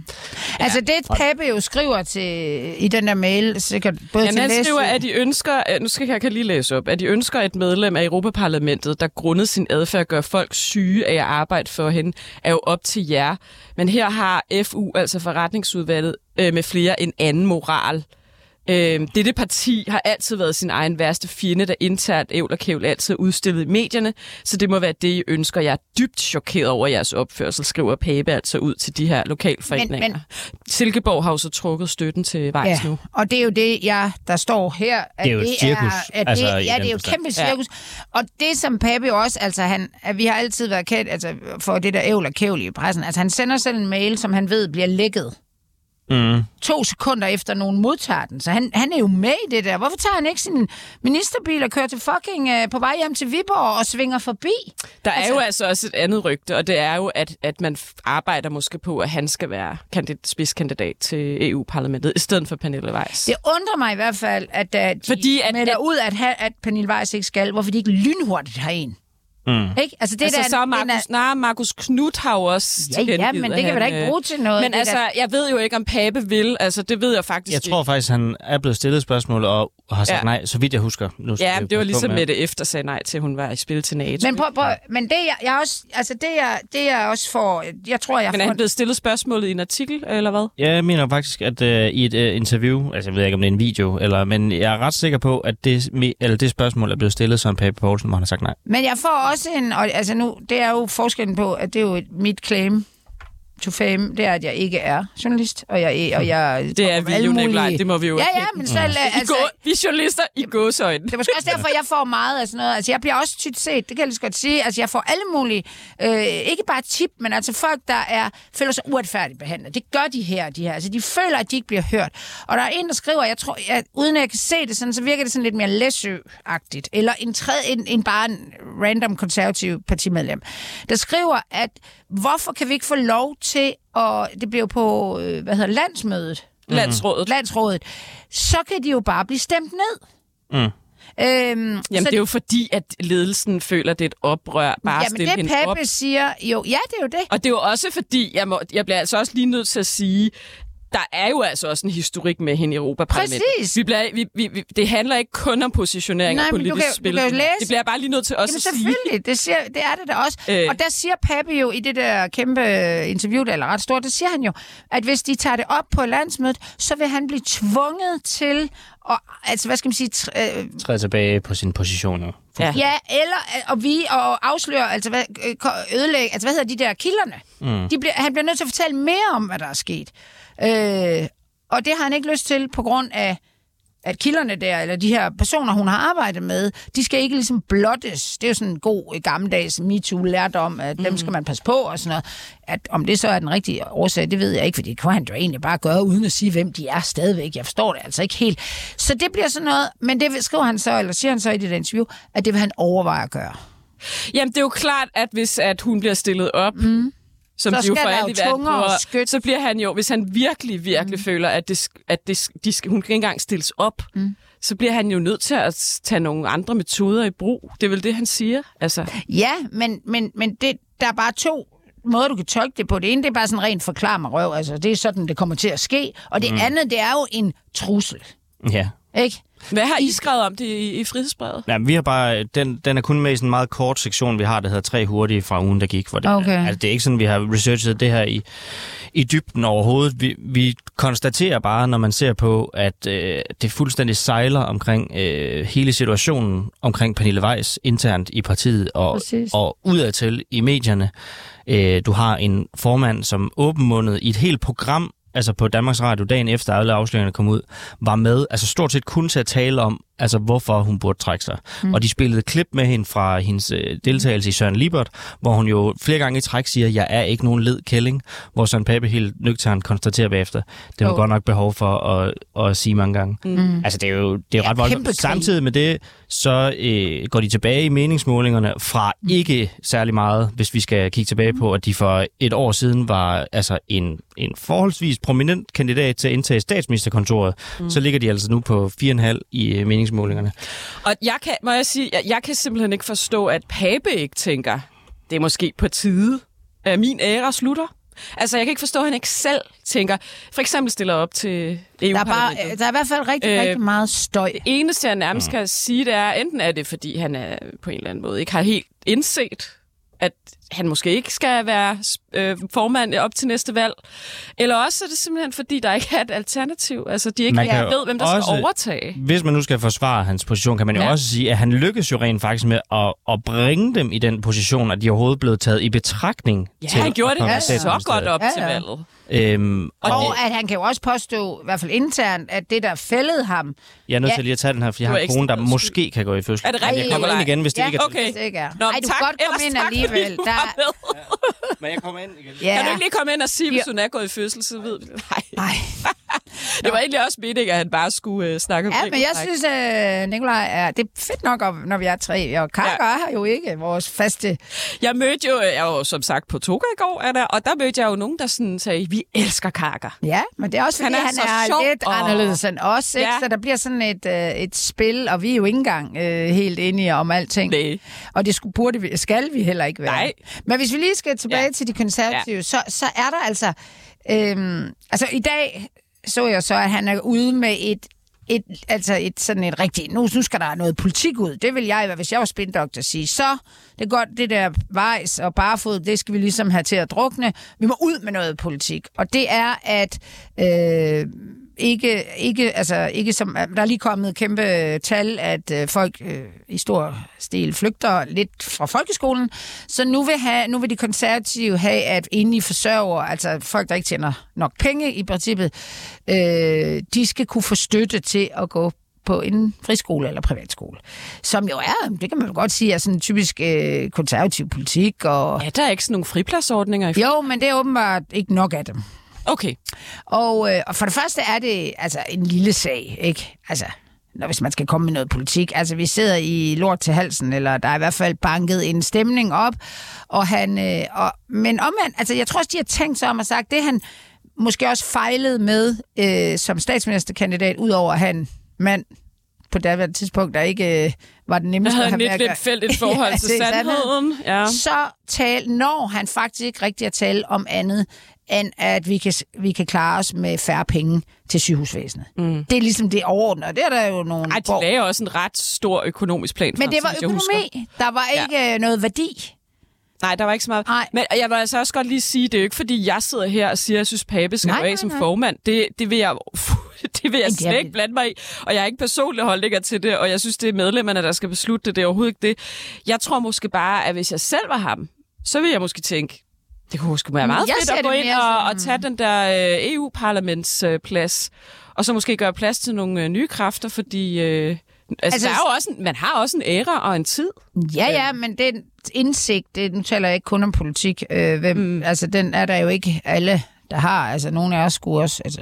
Altså det, Pape jo skriver til, i den der mail, sikkert både Jamen, til han skriver, at de ønsker, nu skal jeg, jeg kan lige læse op, at de ønsker et medlem af Europaparlamentet, der grundet sin adfærd gør folk syge af at arbejde for hende, er jo op til jer. Men her har FU, altså forretningsudvalget, øh, med flere en anden moral. Øh, dette parti har altid været sin egen værste fjende, der internt ævl og kævl altid er udstillet i medierne, så det må være det, I ønsker. Jeg er dybt chokeret over jeres opførsel, skriver Pape altså ud til de her lokalforeninger. Men- Men. Silkeborg har jo så trukket støtten til Vejs Ja, nu. og det er jo det, jeg, der står her. At Det er jo et cirkus, Er, at altså, det, ja, det er jo et kæmpe cirkus. Og det, som Pape også, altså han, at vi har altid været kendt altså, for det der ævl og kævl i pressen. Altså han sender selv en mail, som han ved bliver lækket. Mm. To sekunder efter nogen modtager den. Så han, han er jo med i det der. Hvorfor tager han ikke sin ministerbil og kører til fucking uh, på vej hjem til Viborg og svinger forbi? Der er altså, jo altså også et andet rygte, og det er jo, at, at man arbejder måske på, at han skal være kandidat, spidskandidat til EU-parlamentet, i stedet for Pernille Weiss. Det undrer mig i hvert fald, at uh, de Fordi at- at, melder at- ud, at, at Pernille Weiss ikke skal. Hvorfor de ikke lynhurtigt har en. Mm. Ikke? Altså, det altså, der, så er Markus, nej, Markus Knudt har jo også Ja, ja, men det kan vi da ikke øh, bruge til noget. Men altså, da- jeg ved jo ikke, om Pape vil. Altså, det ved jeg faktisk Jeg tror ikke. faktisk, han er blevet stillet spørgsmål og har sagt Ja. nej, så vidt jeg husker. Nu Ja, det var ligesom med- det efter sagde nej til, at hun var i spil til NATO. Men, prøv, prøv, men det jeg, jeg også, altså det jeg, det jeg også får, jeg tror jeg men er han blevet stillet spørgsmålet i en artikel, eller hvad? Ja, Jeg mener faktisk, at øh, i et øh, interview, altså jeg ved ikke, om det er en video, eller, men jeg er ret sikker på, at det, eller det spørgsmål er blevet stillet som Pape Poulsen, hvor han har sagt nej. men jeg får også en, og altså nu, det er jo forskellen på, at det er jo et, mit claim to fame, det er, at jeg ikke er journalist, og jeg, og jeg *laughs* Det er vi jo, Nikolaj. Det må vi jo Ja, ja, men selv, I altså, gå, vi er journalister i gåsøjne. Det er måske også *laughs* derfor, jeg får meget af sådan noget. Altså, jeg bliver også tit set, det kan jeg lige godt sige. Altså, jeg får alle mulige, øh, ikke bare tip, men altså folk, der er, føler sig uretfærdigt behandlet. Det gør de her, de her. Altså, de føler, at de ikke bliver hørt. Og der er en, der skriver, jeg tror, jeg, uden at jeg kan se det sådan, så virker det sådan lidt mere læsø-agtigt. Eller en, tredje, en, en bare en random konservativ partimedlem, der skriver, at hvorfor kan vi ikke få lov til, og det bliver jo på, øh, hvad hedder landsmødet, Landsrådet. landsrådet, så kan de jo bare blive stemt ned. Mm. Øhm, Jamen, så, det er jo fordi, at ledelsen føler, at det er et oprør. Bare at jamen det hende op. Pape siger, jo, ja, det er jo det. Og det er jo også fordi, jeg, må, jeg bliver altså også lige nødt til at sige, der er jo altså også en historik med hende i Europaparlamentet. Præcis. Vi bliver, vi, vi, vi, det handler ikke kun om positionering Nej, og men du politisk kan- du spil. kan jo læse- Det bliver bare lige nødt til også Jamen at sige. selvfølgelig, det, siger, det er det da også. Øh. Og der siger Pape jo i det der kæmpe interview, der er ret stort, der siger han jo, at hvis de tager det op på landsmødet, så vil han blive tvunget til, at, altså hvad skal man sige, tr- øh, Træde tilbage på sin position nu. Ja. Ja, eller øh, og vi og afsløre, altså hvad, øh, ødelægge, altså hvad hedder de der kilderne? Mm. De bliver, han bliver nødt til at fortælle mere om, hvad der er sket. Øh, og det har han ikke lyst til på grund af, at kilderne der, eller de her personer, hun har arbejdet med, de skal ikke ligesom blottes. Det er jo sådan en god gammeldags MeToo-lærdom, at mm. dem skal man passe på og sådan noget. At om det så er den rigtige årsag, det ved jeg ikke, for det kan han jo egentlig bare gøre, uden at sige, hvem de er stadigvæk. Jeg forstår det altså ikke helt. Så det bliver sådan noget, men det skriver han så, eller siger han så i det interview, at det vil han overveje at gøre. Jamen, det er jo klart, at hvis at hun bliver stillet op, mm. Som Så de jo der alt jo i verden så bliver han jo, hvis han virkelig, virkelig mm. føler, at, det, at det, de skal, hun kan ikke engang stilles op, mm. så bliver han jo nødt til at tage nogle andre metoder i brug. Det er vel det, han siger. Altså, Ja, men, men, men det, der er bare to måder, du kan tolke det på. Det ene, det er bare sådan rent forklar mig røv. Altså, det er sådan, det kommer til at ske. Og det mm. andet, det er jo en trussel. Ja. Ikke? hvad har I skrevet om det i, i frihedsbrevet? Ja, vi har bare, den, den er kun med i sådan en meget kort sektion, vi har, der hedder tre hurtige fra ugen, der gik. Hvor det, Okay. altså, det er ikke sådan, vi har researchet det her i, i dybden overhovedet. Vi, vi konstaterer bare, når man ser på, at øh, det fuldstændig sejler omkring øh, hele situationen omkring Pernille Weiss internt i partiet og, Præcis. og udadtil i medierne. Øh, du har en formand, som åbenmundet i et helt program altså på Danmarks Radio dagen efter alle afsløringerne kom ud, var med, altså stort set kun til at tale om, altså hvorfor hun burde trække sig. Mm. Og de spillede et klip med hende fra hendes øh, deltagelse i Søren Libert, hvor hun jo flere gange i træk siger, jeg er ikke nogen led kælling, hvor Søren Pape helt nøgternt konstaterer bagefter. Det har Oh. godt nok behov for at, at sige mange gange. Mm. Altså det er jo, det er Ja, ret voldsomt. Samtidig med det, så øh, går de tilbage i meningsmålingerne fra ikke særlig meget, hvis vi skal kigge tilbage på, at de for et år siden var altså en, en forholdsvis prominent kandidat til at indtage statsministerkontoret. Mm. Så ligger de altså nu på 4,5 i øh, meningsmålingerne. Og jeg kan, må jeg sige, jeg, jeg kan simpelthen ikke forstå, at Pape ikke tænker, det er måske på tide, at min æra slutter. Altså, jeg kan ikke forstå, at han ikke selv tænker, for eksempel stiller op til eu Der er, bare, der er i hvert fald rigtig, øh, rigtig meget støj. Det eneste, jeg nærmest kan sige, det er, enten er det, fordi han er på en eller anden måde ikke har helt indset, at han måske ikke skal være øh, formand op til næste valg. Eller også er det simpelthen, fordi der ikke er et alternativ. Altså, de ikke jo ved, hvem der også- skal overtage. Hvis man nu skal forsvare hans position, kan man jo Ja. ja. også sige, at han lykkes jo rent faktisk med at, at bringe dem i den position, at de overhovedet er blevet taget i betragtning Ja, til han gjorde at det ja, så godt op Ja, til ja. valget. Øhm, og, Og og at han kan jo også påstå, i hvert fald internt, at det, der fældede ham... jeg er nødt Ja. til lige at tage den her, for jeg har en kone, der måske kan gå i fødsel. Er det rigtigt, Jeg kommer ind igen, hvis det Ja, ikke er okay. Det er. Nå, Ej, du tak. kan godt komme ind alligevel. Der, med. Men jeg kommer ind igen. ja. Kan du ikke lige komme ind og sige, hvis Ja. hun er gået i fødsel, så ved vi det? Nej. Nej. *laughs* *laughs* Det var egentlig også meningen, at han bare skulle øh, snakke om Ja, men jeg synes, at Nikolaj er... Det er fedt nok, når vi er tre. Og Karker Ja. er jo ikke, vores faste... Jeg mødte jo, jeg var jo som sagt på Toga i går, Anna, og der mødte jeg jo nogen, der sådan sagde, vi elsker Karker. Ja, men det er også, Han fordi er han er, sjov, lidt og- anderledes end os, ikke? Ja. Så der bliver sådan et, øh, et spil, og vi er jo ikke engang øh, helt enige om alting. Nej. Og det skulle, burde vi, skal vi heller ikke være. Nej. Men hvis vi lige skal tilbage Ja. til de konservative, ja. så, så er der altså... Øhm, altså i dag så jeg så, at han er ude med et et, altså et sådan et rigtigt, nu, nu skal der noget politik ud. Det vil jeg, hvis jeg var spindoktor, sige. Så, det er godt, det der vejs og barefod, det skal vi ligesom have til at drukne. Vi må ud med noget politik. Og det er, at øh, ikke, ikke, altså, ikke som, der er lige kommet kæmpe tal, at øh, folk øh, i stor stil flygter lidt fra folkeskolen. Så nu vil, have, nu vil de konservative have, at enlige forsørger, altså folk, der ikke tjener nok penge i princippet, øh, de skal kunne få støtte til at gå på en friskole eller privatskole. Som jo er, det kan man godt sige, er sådan en typisk øh, konservativ politik. Og, Ja, der er ikke sådan nogle fripladsordninger i jo, men det er åbenbart ikke nok af dem. Okay. Og, øh, og for det første er det altså en lille sag, ikke? Altså, når, hvis man skal komme med noget politik. Altså, vi sidder i lort til halsen, eller der er i hvert fald banket en stemning op. Og han, øh, og, men omvendt, altså, jeg tror også, de har tænkt sig om og sagt, det han måske også fejlede med øh, som statsministerkandidat, udover at han mand på daværende tidspunkt, der ikke øh, var den nemmeste at have at lidt gøre. fældt et *laughs* forhold Ja, til er sandheden. Ja. så tal, når han faktisk ikke rigtig at tale om andet, end at vi kan, vi kan klare os med færre penge til sygehusvæsenet. Mm. Det er ligesom det overordnede, og det er der jo nogle... Ej, de hvor- lagde også en ret stor økonomisk plan men frem, det var økonomi. Der var ikke ja. noget værdi. Nej, der var ikke så meget. Nej. Men jeg vil altså også godt lige sige, det er jo ikke fordi, jeg sidder her og siger, at jeg synes, Pape skal Nej, gå af nej, som nej. formand. Det, det vil jeg, *laughs* det vil jeg Men er slet ikke blande mig i. Og jeg har ikke personlige holdninger til det, og jeg synes, det er medlemmerne, der skal beslutte det. Det er overhovedet ikke det. Jeg tror måske bare, at hvis jeg selv var ham, så vil jeg måske tænke, det kunne måske være Men meget jeg fedt at gå ind og, og tage den der øh, EU-parlamentsplads, og så måske gøre plads til nogle øh, nye kræfter, fordi... Øh, Altså, Altså, der er jo også en, man har også en æra og en tid. Ja, ja, men den indsigt, det, nu taler jeg ikke kun om politik, øh, hvem, mm. altså den er der jo ikke alle, der har. Altså nogle af os skulle også... Altså,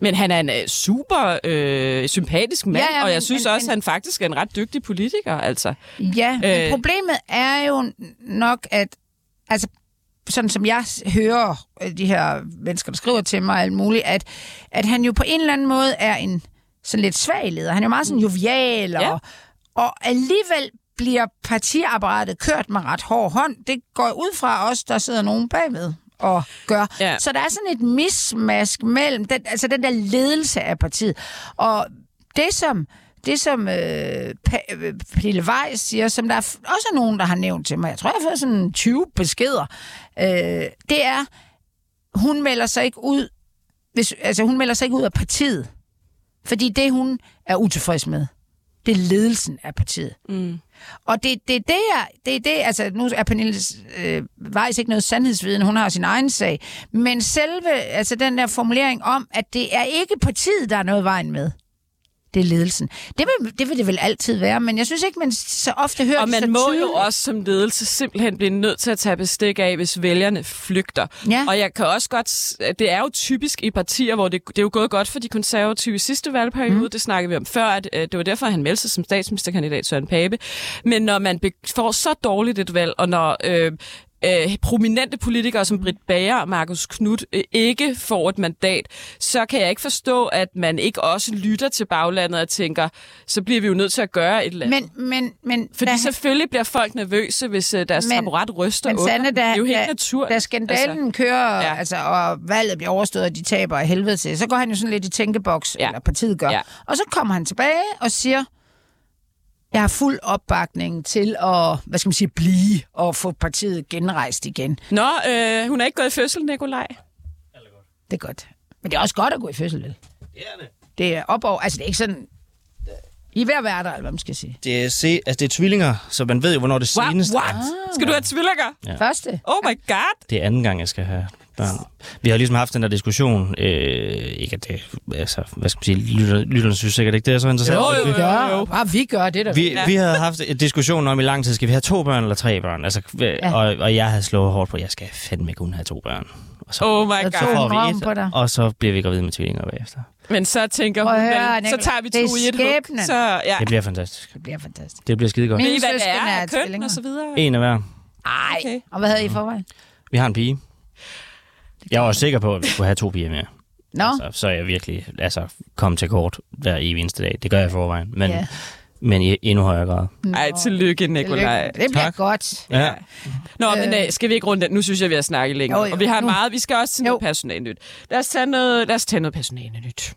Men han er en øh, super øh, sympatisk mand, Ja, ja, og jeg men- synes men- også, men- han faktisk er en ret dygtig politiker. Altså. Ja, men Øh. problemet er jo nok, at altså, sådan som jeg hører øh, de her mennesker, der skriver til mig alt muligt, at, at han jo på en eller anden måde er en sådan lidt svag leder. Han er jo meget sådan jovial, og, Ja. og alligevel bliver partiapparatet kørt med ret hård hånd. Det går ud fra os, der sidder nogen bagved og gør. Ja. Så der er sådan et mismask mellem den, altså den der ledelse af partiet. Og det som, det som øh, øh, Pelle Weiss siger, som der er også er nogen, der har nævnt til mig, jeg tror, jeg har fået sådan 20 beskeder, øh, det er, hun melder sig ikke ud, hvis, altså hun melder sig ikke ud af partiet, fordi det, hun er utilfreds med, det er ledelsen af partiet. Mm. Og det, det, er det, jeg, det er det, altså nu er Pernille øh, Weiss ikke noget sandhedsviden, hun har sin egen sag, men selve, altså den der formulering om, at det er ikke partiet, der er noget vejen med. Det er ledelsen. Det vil, det vil det vel altid være, men jeg synes ikke, man så ofte hører Og det så man må tydeligt. jo også som ledelse simpelthen blive nødt til at tage bestik af, hvis vælgerne flygter. Ja. Og jeg kan også godt... Det er jo typisk i partier, hvor det, det er jo gået godt for de konservative i sidste valgperiode. Mm. Det snakkede vi om før, at øh, det var derfor, han meldte sig som statsministerkandidat Søren Pape. Men når man får så dårligt et valg, og når... Øh, øh, prominente politikere som Britt Bager og Markus Knudt øh, ikke får et mandat, så kan jeg ikke forstå, at man ikke også lytter til baglandet og tænker, så bliver vi jo nødt til at gøre et eller andet. Men, men, men, Fordi da- selvfølgelig bliver folk nervøse, hvis uh, deres Men- taburet ryster Men under. Sande, da, det er jo helt da, naturligt. da skandalen altså, kører, ja. altså, og valget bliver overstået, og de taber af helvede til, så går han jo sådan lidt i tænkeboks, Ja. eller partiet gør. Ja. Og så kommer han tilbage og siger, jeg har fuld opbakning til at, hvad skal man sige, blive og få partiet genrejst igen. Nå, øh, hun er ikke gået i fødsel, Nikolaj. Det er godt. Men det er også godt at gå i fødsel, vel? Det er det. Det er op over, altså det er ikke sådan, I er være der, eller hvad man skal sige. Det er, se, altså, det er tvillinger, så man ved jo, hvornår det What? seneste What? er. Skal du have tvillinger? Ja. Første. Oh my god. Det er anden gang, jeg skal have børn. Vi har ligesom haft den der diskussion. Øh, ikke at det, altså, hvad skal man sige, lytter, lytterne synes sikkert ikke, det er så interessant. Jo, jo, Vi jo. gør, bare vi gør det der. Vi, ja. vi havde haft en diskussion om i lang tid, skal vi have to børn eller tre børn? Altså, ja. og, og jeg havde slået hårdt på, at jeg skal fandme kun have to børn. Og så, Oh my god. tog får vi et, og så bliver vi gravide med tvillinger bagefter. Men så tænker hun, høre, vel, så tager vi det to i et hug. skæbnen. Så, ja. Det bliver fantastisk. Det bliver fantastisk. Det bliver skide godt. Min- Ved I, hvad det søskende er? er Køn tvillinger. og så videre. En af hver. Ej, Okay. okay. og hvad havde I i forvejen? Vi har en pige. Jeg var sikker på, at vi skulle have to piger mere. Nå, Altså, så er jeg virkelig altså, kommet til kort hver evig eneste dag. Det gør jeg i forvejen. Men, Ja. men i endnu højere grad. Ej, tillykke, Nikolaj. det bliver Tak. godt. Ja. Nå, men øh, skal vi ikke runde den? Nu synes jeg, vi har snakket længe. Jo, jo, og vi har nu. meget. Vi skal også til noget Jo. personalnyt. Lad os tage noget, lad os tage noget personalnyt.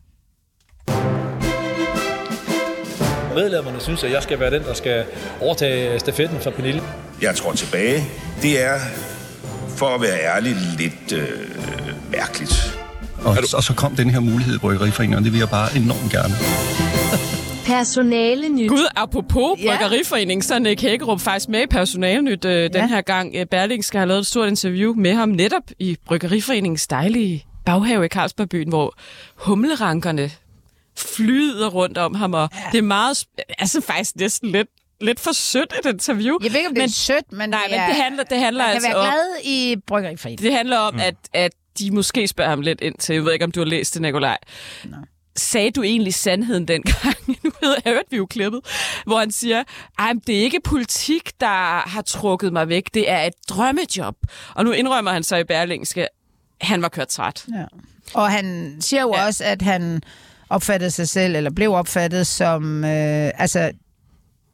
Medlemmerne synes, at jeg skal være den, der skal overtage stafetten fra Pernille. Jeg tror tilbage. Det er, for at være ærlig, lidt øh, mærkeligt. Og, og så kom den her mulighed i Bryggeriforeningen, og det vil jeg bare enormt gerne. *laughs* Personale nyt. Gud, apropos Ja. Bryggeriforeningen, så er Nick Hækkerup faktisk med i personalnyt øh, den her gang. Øh, Berlingske har lavet et stort interview med ham netop i Bryggeriforeningens dejlige baghave i Carlsbergbyen, hvor humlerankerne flyder rundt om ham, og ja. det er meget, altså faktisk næsten lidt, lidt for sødt et interview. Jeg ved ikke, om det men, er sødt, men, Nej, det, men er, det handler, det handler man kan altså være om, glad i Bryggeriforeningen. det handler om, mm. at, at de måske spørger ham lidt ind til, jeg ved ikke, om du har læst det, Nikolaj. Sagde du egentlig sandheden dengang? *laughs* nu ved jeg, hørte vi jo klippet, hvor han siger, Ej, men det er ikke politik, der har trukket mig væk, det er et drømmejob. Og nu indrømmer han så i Berlingske, han var kørt træt. Ja. Og han siger jo ja. også, at han opfattede sig selv, eller blev opfattet som, øh, altså,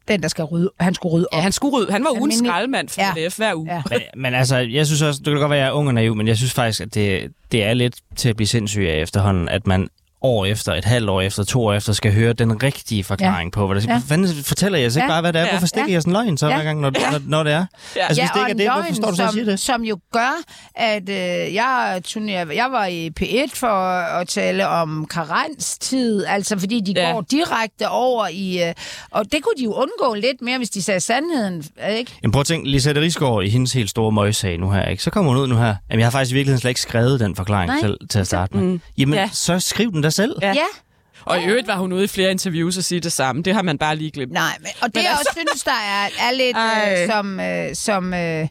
den, der skal rydde, han skulle rydde op. Ja, han, skulle rydde, han var Almindelig- skraldemand for Ja. ja. DF hver uge. Ja. Men, men altså, jeg synes også, det kan godt være, at jeg er ung og naiv, men jeg synes faktisk, at det, det er lidt til at blive sindssyg af efterhånden, at man år efter, et halvt år efter, to år efter, skal høre den rigtige forklaring ja. på, hvad det Ja. ja. fanden fortæller jeg så ikke Ja. bare, hvad det er? Ja. Hvorfor stikker Ja. jeg sådan en løgn så Ja. hver gang, når, når, når det er? Ja. Altså, hvis det ikke er det, en hvorfor står du så og som, siger det? som jo gør, at øh, jeg, turnerer, jeg var i P1 for at tale om karenstid, altså fordi de Ja. ja. går direkte over i... Øh, og det kunne de jo undgå lidt mere, hvis de sagde sandheden, ikke? Jamen prøv at tænke, Lisette Risgaard i hendes helt store møgssag nu her, ikke? Så kommer hun ud nu her. Jamen, jeg har faktisk i virkeligheden slet ikke skrevet den forklaring Nej. selv til at starte med. Mm. Jamen, Ja. ja. så skriv den da selv. Ja. Ja. Og i øvrigt var hun ude i flere interviews og sige det samme. Det har man bare lige glemt. Nej, men, og det Men jeg altså- også synes, der er, er lidt Ej. øh, som, øh, som øh,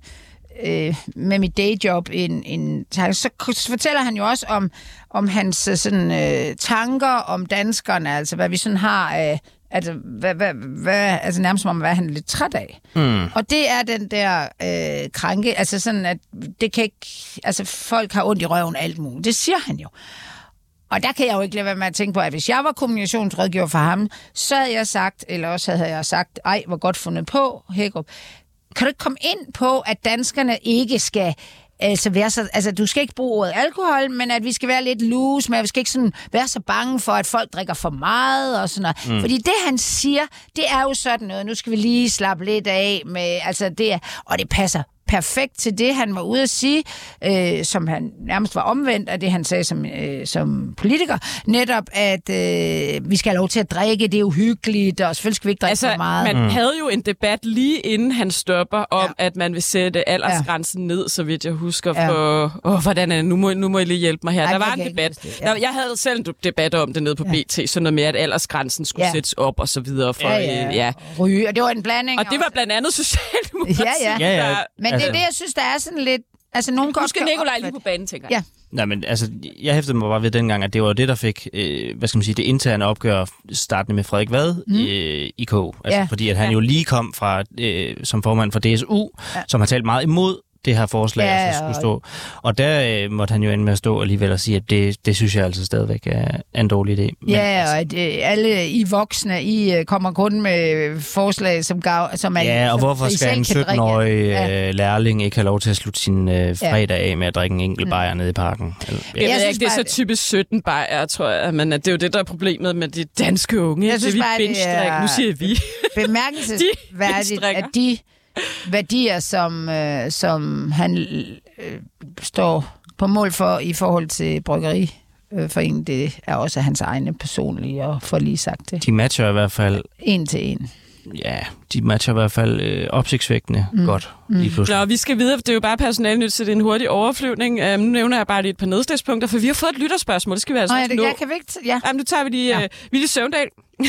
øh, med mit dayjob, en, en, så fortæller han jo også om, om hans øh, sådan, øh, tanker om danskerne, altså hvad vi sådan har af, Altså, hvad, hvad, hvad, altså nærmest som om, hvad han er lidt træt af. Mm. Og det er den der øh, krænke, altså sådan, at det kan ikke, altså folk har ondt i røven alt muligt. Det siger han jo. Og der kan jeg jo ikke lade være med at tænke på, at hvis jeg var kommunikationsrådgiver for ham, så havde jeg sagt, eller også havde jeg sagt, ej, hvor godt fundet på, Hækkerup. Kan du ikke komme ind på, at danskerne ikke skal altså, være så, altså, du skal ikke bruge ordet alkohol, men at vi skal være lidt loose, men vi skal ikke sådan være så bange for, at folk drikker for meget og sådan noget. Mm. Fordi det, han siger, det er jo sådan noget, nu skal vi lige slappe lidt af med, altså det er, og det passer perfekt til det, han var ude at sige, øh, som han nærmest var omvendt af det, han sagde som, øh, som politiker. Netop, at øh, vi skal have lov til at drikke, det er uhyggeligt, og selvfølgelig skal vi ikke drikke Altså, for meget. man havde jo en debat lige inden han stopper om, Ja. at man vil sætte aldersgrænsen ned, så vidt jeg husker, Ja. for... Åh, hvordan er det? Nu må, nu må I lige hjælpe mig her. Ej, der det var en debat. det, ja. Der, jeg havde selv en debat om det nede på BT, sådan noget med, at aldersgrænsen skulle Ja. sættes op og så videre. For, ja, ja, ja. ja. Ryge, og det var en blanding. Og det var blandt andet *laughs* Socialdemokratiet. Ja, ja. Ja, ja. Men det Altså- er det, jeg synes, der er sådan lidt... Altså, nogen godt skal Nikolaj lige på banen, tænker jeg. Ja. Nej, men altså, jeg hæftede mig bare ved dengang, at det var det, der fik, øh, hvad skal man sige, det interne opgør startende med Frederik Vad mm. øh, i K. Altså, Ja. Fordi at han Ja. jo lige kom fra, øh, som formand for DSU, ja. som har talt meget imod det her forslag, Ja, ja, altså skulle stå. Og der øh, måtte han jo ende med at stå alligevel og sige, at det, det synes jeg altså stadigvæk er er en dårlig idé. Men, Ja, og at øh, alle I voksne, I øh, kommer kun med forslag, som, gav, som er... Ja, og som hvorfor skal en selv kan drikke. 17-årig Ja. øh, lærling ikke have lov til at slutte sin øh, fredag af med at drikke en enkelt bajer nede i parken? Eller, Jeg, Jeg jeg synes ikke, det er bare, så det- typisk 17 bajer, tror jeg, men at det er jo det, der er problemet med de danske unge. Jeg synes synes, bare, vi det binge er- Nu siger vi. bemærkelsesværdigt, *laughs* at de værdier, som, øh, som han øh, står på mål for i forhold til bryggeri, for en, det er også hans egne personlige, og for lige sagt det. de matcher i hvert fald En til en. Ja, de matcher i hvert fald øh, opsigtsvægtende mm. godt lige pludselig. Nå, vi skal videre, det er jo bare personalnyt, så det er en hurtig overflyvning. Um, nu nævner jeg bare lige et par nedslagspunkter, for vi har fået et lytterspørgsmål. Det skal vi altså Nå, ja, det, nå. jeg kan vi ikke... t- Ja. Jamen, nu tager vi lige Ja. uh, Ville Søvndal. *laughs*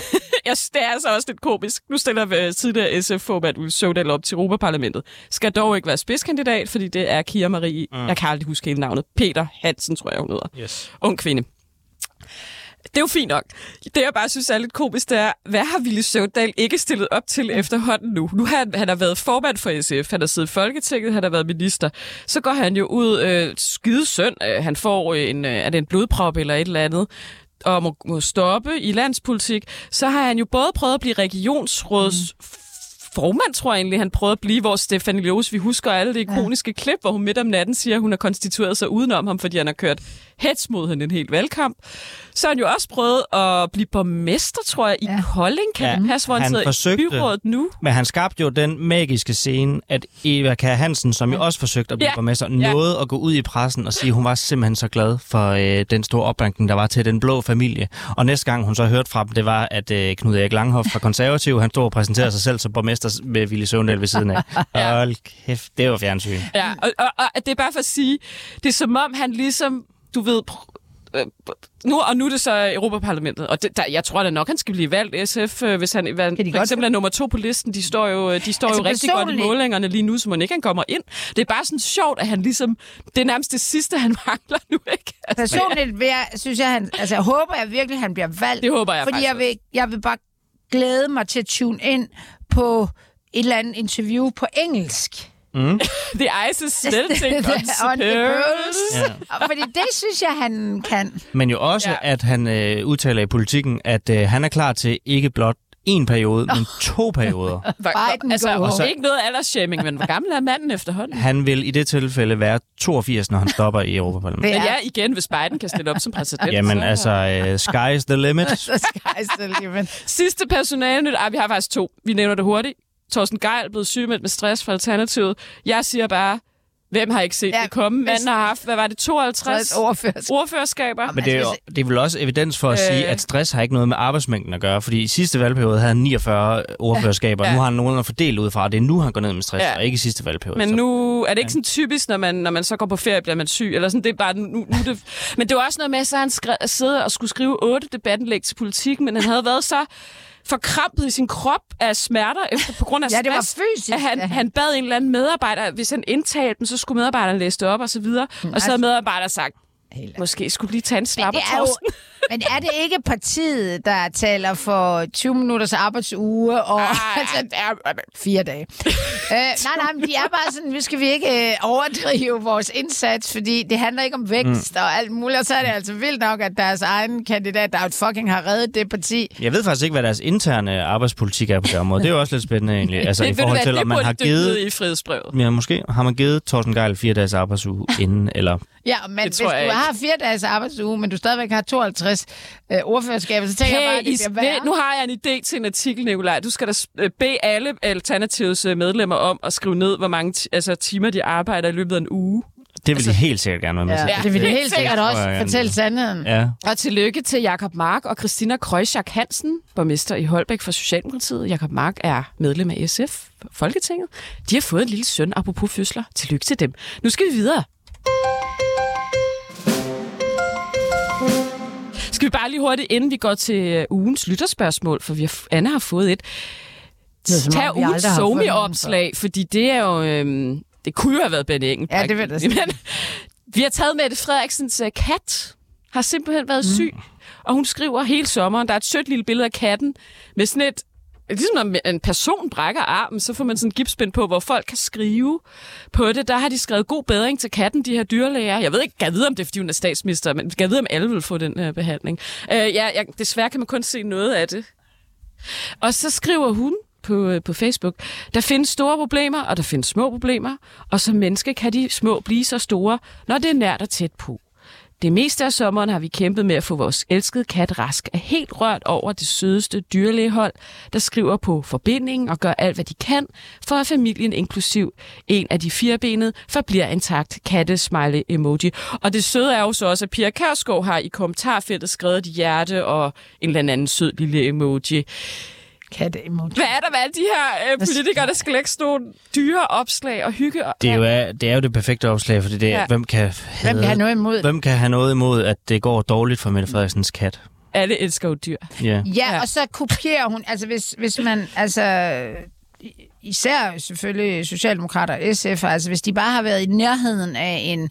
jeg synes, det er altså også lidt komisk. Nu stiller uh, tidligere SF-formand Ville Søvndal op til Europaparlamentet. Skal dog ikke være spidskandidat, fordi det er Kira Marie, mm. jeg kan aldrig huske hele navnet, Peter Hansen, tror jeg, hun hedder. Yes. Ung kvinde. Det er jo fint nok. Det, jeg bare synes er lidt komisk, det er, hvad har Ville Søvndal ikke stillet op til efterhånden nu? Nu har han, han har været formand for SF, han har siddet i Folketinget, han har været minister. Så går han jo ud, øh, skide søn, øh, han får en, øh, er det en blodprop eller et eller andet, og må, må stoppe i landspolitik. Så har han jo både prøvet at blive regionsråds mm formand, tror jeg egentlig, han prøvede at blive, hvor Stefanie Lose, vi husker alle det ikoniske ja. klip, hvor hun midt om natten siger, at hun har konstitueret sig udenom ham, fordi han har kørt hets mod hende en helt valgkamp. Så han jo også prøvet at blive borgmester, tror jeg, i Ja. Kolding, kan Ja, det passe, hvor han, han sidder i forsøgte. byrådet nu. Men han skabte jo den magiske scene, at Eva Kjær Hansen, som jo også forsøgte at blive Ja. ja. borgmester, Ja. nåede at gå ud i pressen og sige, at hun var simpelthen så glad for øh, den store opbakning, der var til den blå familie. Og næste gang hun så hørte fra dem, det var, at øh, Knud Erik Langhoff fra Konservativ, han stod og præsenterede sig selv som borgmester med Ville Søvndal ved siden af. *laughs* Ja. Hold kæft, det var fjernsyn. Ja, og, og, og det er bare for at sige, det er som om han ligesom, du ved, pr- øh, nu, og nu er det så Europaparlamentet, og det, der, jeg tror da nok, han skal blive valgt SF, øh, hvis han hvad, for godt eksempel er nummer to på listen. De står jo, de står Altså, jo rigtig godt i målingerne lige nu, så må ikke han kommer ind. Det er bare sådan sjovt, at han ligesom, det er nærmest det sidste, han *laughs* mangler nu, ikke? Altså, Personligt vil jeg, synes jeg, han, altså, jeg håber jeg virkelig, han bliver valgt. Det håber jeg Fordi jeg vil, jeg vil bare glæde mig til at tune ind på et eller andet interview på engelsk. The ice is melting on On the the pearls. Og Fordi det synes jeg, han kan. Men jo også, Ja. ja. at han øh, udtaler i politikken, at øh, han er klar til ikke blot en periode, men to perioder. *laughs* Biden altså, og så ikke noget aldersshaming, men hvor gammel er manden efterhånden? Han vil i det tilfælde være 82, når han stopper i Europaparlamentet. Det Men er ja, igen, hvis Biden kan stille op som præsident. *laughs* Jamen så- altså, uh, sky's the limit. jeg stille lige Sidste personale Ej, vi har faktisk to. Vi nævner det hurtigt. Torsten Geil blevet sygemeldt med stress fra Alternativet. Jeg siger bare, hvem har ikke set Ja, ja, det komme? Manden har haft, hvad var det, 52 overført. ordførerskaber? Men det er, jo, det er vel også evidens for at Øh. sige, at stress har ikke noget med arbejdsmængden at gøre, fordi i sidste valgperiode havde han 49 ordførerskaber, Ja. nu har han nogen at fordele ud fra, og det er nu, han går ned med stress, Ja. ja. og ikke i sidste valgperiode. Men Så- nu er det ikke sådan typisk, når man, når man så går på ferie, bliver man syg, eller sådan, det er bare, nu, nu det, men det var også noget med, at så han skrev, sidde og skulle skrive otte debattenlæg til politik, men han havde været så forkrampet i sin krop af smerter efter, på grund af Ja, det var stress, fysisk, at han, ja. han bad en eller anden medarbejder, hvis han indtalte dem, så skulle medarbejderen læse det op og så videre, og så altså- havde medarbejderen sagt, måske skulle lige tage en slapper, det er jo- Torsten. Men er det ikke partiet, der taler for 20 minutters arbejdsuge og *laughs* altså, er- fire dage? øh, nej, nej, men de er bare sådan, nu skal vi ikke øh, overdrive vores indsats, fordi det handler ikke om vækst mm. og alt muligt. Og så er det altså vildt nok, at deres egen kandidat, der fucking har reddet det parti. Jeg ved faktisk ikke, hvad deres interne arbejdspolitik er på det område. Det er jo også lidt spændende egentlig. *laughs* Altså i forhold hvad, til, om man har givet... i frihedsbrevet. Ja, måske har man givet Thorsten Geil fire dages arbejdsuge inden, eller... Ja, men hvis du ikke. har fire dages arbejdsuge, men du stadigvæk har 52 øh, ordførerskaber, så tænker jeg bare, Hey, at det I, bliver værre. nu har jeg en idé til en artikel, Nikolaj. Du skal da øh, bede alle Alternativets øh, medlemmer om at skrive ned, hvor mange altså, timer de arbejder i løbet af en uge. Det vil de helt sikkert gerne være med til. ja, det vil det helt sikkert sikkert. også jeg fortælle sandheden. Ja. Og tillykke til Jakob Mark og Christina Krøjsjak Hansen, borgmester i Holbæk for Socialdemokratiet. Jakob Mark er medlem af SF, Folketinget. De har fået en lille søn, apropos fødsler. Tillykke til dem. Nu skal vi videre. Skal vi bare lige hurtigt, inden vi går til øh, ugens lytterspørgsmål, for vi har, Anna har fået et. Tag ugens somi-opslag, fordi det er jo... Øhm, det kunne jo have været Ben Engelbrecht. Ja, det vil jeg. Men *laughs* vi har taget Mette Frederiksens uh, kat. Har simpelthen været Mm. syg. Og hun skriver hele sommeren, der er et sødt lille billede af katten med sådan et Ligesom når en person brækker armen, så får man sådan en gipsbind på, hvor folk kan skrive på det. Der har de skrevet god bedring til katten, de her dyrlæger. Jeg ved ikke, jeg vide, om det er, fordi hun er statsminister, men jeg ved, om alle vil få den her behandling. Øh, ja, jeg, desværre kan man kun se noget af det. Og så skriver hun på, øh, på Facebook, der findes store problemer, og der findes små problemer, og som menneske kan de små blive så store, når det er nært og tæt på. Det meste af sommeren har vi kæmpet med at få vores elskede kat rask, er helt rørt over det sødeste dyrlægehold, der skriver på forbindingen og gør alt, hvad de kan, for at familien inklusiv en af de firebenede forbliver intakt katte smiley emoji. Og det søde er jo så også, at Pia Kærsgaard har i kommentarfeltet skrevet et hjerte og en eller anden sød lille emoji. Katte emoji. Hvad er der med alle de her øh, politikere, der skal lægge sådan nogle dyre opslag og hygge? Og, Det er, jo, er- det er jo det perfekte opslag, fordi det er, Ja. hvem, kan Hvem kan have noget imod? hvem kan have noget imod, at det går dårligt for Mette Frederiksens kat? Alle elsker jo dyr. Ja. Ja, Ja. og så kopierer hun, altså hvis, hvis man, altså især selvfølgelig Socialdemokrater og SF, altså hvis de bare har været i nærheden af en,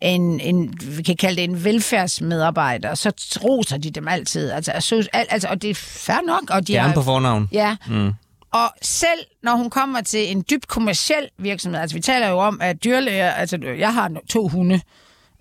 en, en vi kan kalde det en velfærdsmedarbejder, så roser de dem altid. Altså, altså, al- altså og det er fair nok. Og de Gerne har, på fornavn. Ja, Mm. og selv når hun kommer til en dybt kommersiel virksomhed, altså vi taler jo om, at dyrlæger, altså jeg har to hunde,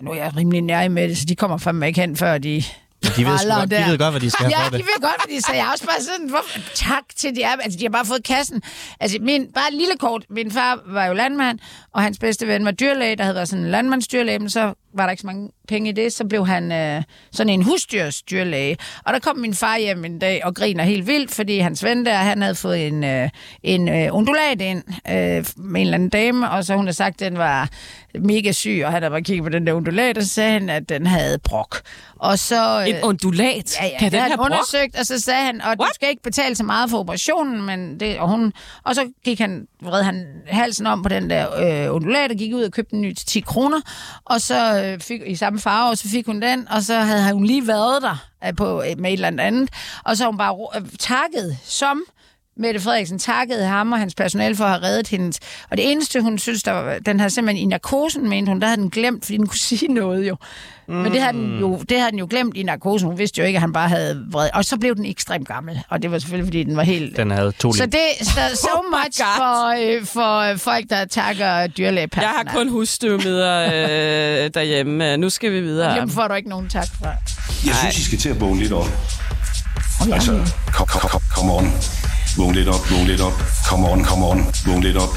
nu er jeg rimelig nær med det, så de kommer fandme ikke hen, før de De ved, sgu godt, de ved godt, hvad de skal have Ja, for de det. ved godt, hvad de siger. Jeg er også bare sådan, hvorfor, tak til de er. Altså, de har bare fået kassen. Altså, min, bare et lille kort. Min far var jo landmand, og hans bedste ven var dyrlæge, der havde været sådan en landmandsdyrlæge, men så var der ikke så mange penge i det. Så blev han øh, sådan en husdyrsdyrlæge. Og der kom min far hjem en dag og griner helt vildt, fordi hans ven der, han havde fået en, øh, en øh, undulat ind øh, med en eller anden dame, og så hun havde sagt, at den var mega syg, og han havde bare kigget på den der undulat, og så sagde han, at den havde brok. Og så... En undulat? Ja, ja, kan det den have brok? undersøgt, og så sagde han, og du skal ikke betale så meget for operationen, men det, og, hun, og så gik han, vred han halsen om på den der øh, undulat, og gik ud og købte en ny til 10 kroner, og så Øh, fik, i samme farve, og så fik hun den, og så havde hun lige været der øh, på, med et eller andet andet, og så har hun bare øh, takket som Mette Frederiksen takkede ham og hans personale for at have reddet hendes. Og det eneste, hun synes, der var, den havde simpelthen i narkosen, mente hun, der havde den glemt, fordi den kunne *laughs* sige noget jo. Mm. Men det havde, den jo, det havde den jo glemt i narkosen. Hun vidste jo ikke, at han bare havde vred. Og så blev den ekstremt gammel. Og det var selvfølgelig, fordi den var helt... Den havde to Så det *laughs* så, so Oh much God. for, øh, for øh, folk, der takker dyrlægepersonale. Jeg har kun husstøvmider *laughs* øh, derhjemme. Nu skal vi videre. Dem får du ikke nogen tak fra. Jeg synes, I skal til at vågne lidt op. Altså, kom, kom, kom, kom on. Vågn lidt op, vågn lidt op. Come on, come on. Vågn lidt op.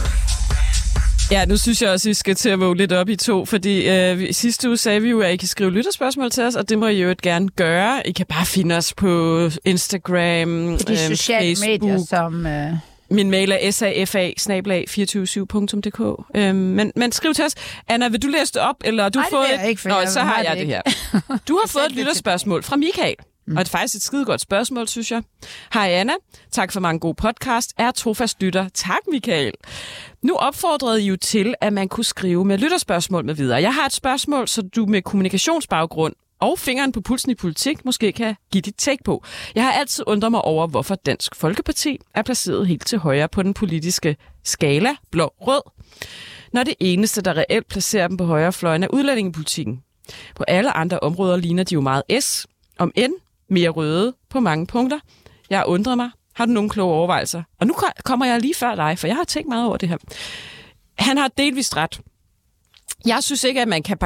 Ja, nu synes jeg også, at vi skal til at våge lidt op i to, fordi øh, sidste uge sagde vi jo, at I kan skrive lytterspørgsmål til os, og det må I jo gerne gøre. I kan bare finde os på Instagram, På de øh, sociale Facebook. medier, som... Øh, Min mail er safa 247dk øhm, men, men skriv til os. Anna, vil du læse det op, eller du Nej, det fået vil jeg et- ikke, for Nå, jeg så har jeg det her. *laughs* Du har fået et lytterspørgsmål fra Michael. Mm. Og det er faktisk et skide godt spørgsmål, synes jeg. Hej Anna, tak for mange gode podcast. Er trofast lytter. Tak Michael. Nu opfordrede I jo til, at man kunne skrive med lytterspørgsmål med videre. Jeg har et spørgsmål, så du med kommunikationsbaggrund og fingeren på pulsen i politik måske kan give dit take på. Jeg har altid undret mig over, hvorfor Dansk Folkeparti er placeret helt til højre på den politiske skala, blå-rød, når det eneste, der reelt placerer dem på højrefløjen, er udlændingepolitikken. På alle andre områder ligner de jo meget S. om end mere røde på mange punkter. Jeg undrer mig. Har du nogle kloge overvejelser? Og nu kommer jeg lige før dig, for jeg har tænkt meget over det her. Han har delvist ret. Jeg synes ikke, at man kan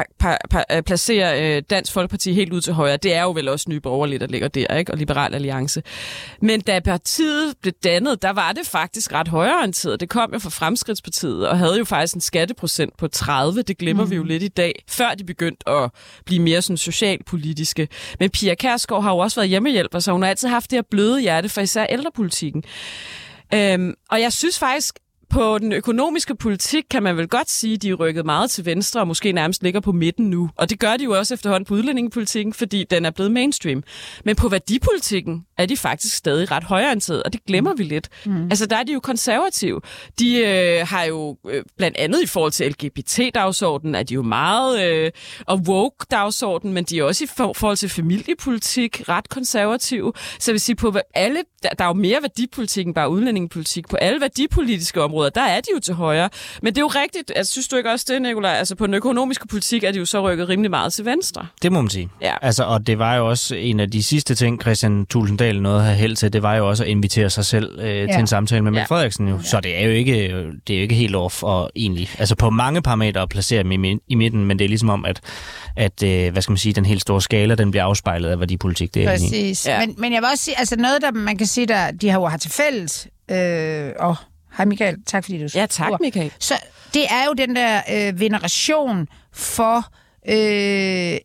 øh, placere øh, Dansk Folkeparti helt ud til højre. Det er jo vel også Nye Borgerlige, der ligger der, ikke? og Liberal Alliance. Men da partiet blev dannet, der var det faktisk ret højreorienteret. Det kom jo fra Fremskridtspartiet, og havde jo faktisk en skatteprocent på 30. Det glemmer mm. vi jo lidt i dag, før de begyndte at blive mere sådan socialpolitiske. Men Pia Kærsgaard har jo også været hjemmehjælper, så hun har altid haft det her bløde hjerte for især ældrepolitikken. Øhm, og jeg synes faktisk, på den økonomiske politik kan man vel godt sige, at de er rykket meget til venstre og måske nærmest ligger på midten nu. Og det gør de jo også efterhånden på udlændingepolitikken, fordi den er blevet mainstream. Men på værdipolitikken er de faktisk stadig ret højorienterede, og det glemmer vi lidt. Mm. Altså der er de jo konservative. De øh, har jo øh, blandt andet i forhold til LGBT-dagsordenen, er de jo meget, øh, og woke-dagsordenen, men de er også i for- forhold til familiepolitik ret konservative. Så jeg vil sige, på alle, der, der er jo mere værdipolitik end bare udlændingepolitik. På alle værdipolitiske områder, der er de jo til højre. Men det er jo rigtigt, altså, synes du ikke også det, Nicolaj? Altså på den økonomiske politik er de jo så rykket rimelig meget til venstre. Det må man sige. Ja. Altså, og det var jo også en af de sidste ting, Christian Tulsendal nåede at have held til, det var jo også at invitere sig selv øh, ja. til en samtale med Mette Ja. Frederiksen. Jo. Så det er jo ikke, det er jo ikke helt off og egentlig. Altså på mange parametre at placere dem i, i midten, men det er ligesom om, at, at øh, hvad skal man sige, den helt store skala, den bliver afspejlet af værdipolitik. Det er. Præcis. Ja. Ja. Men, men jeg vil også sige, altså noget, der man kan sige, der de har jo har til fælles, øh, og hej Michael, tak fordi du Ja, tak. Michael. Så det er jo den der øh, veneration for øh,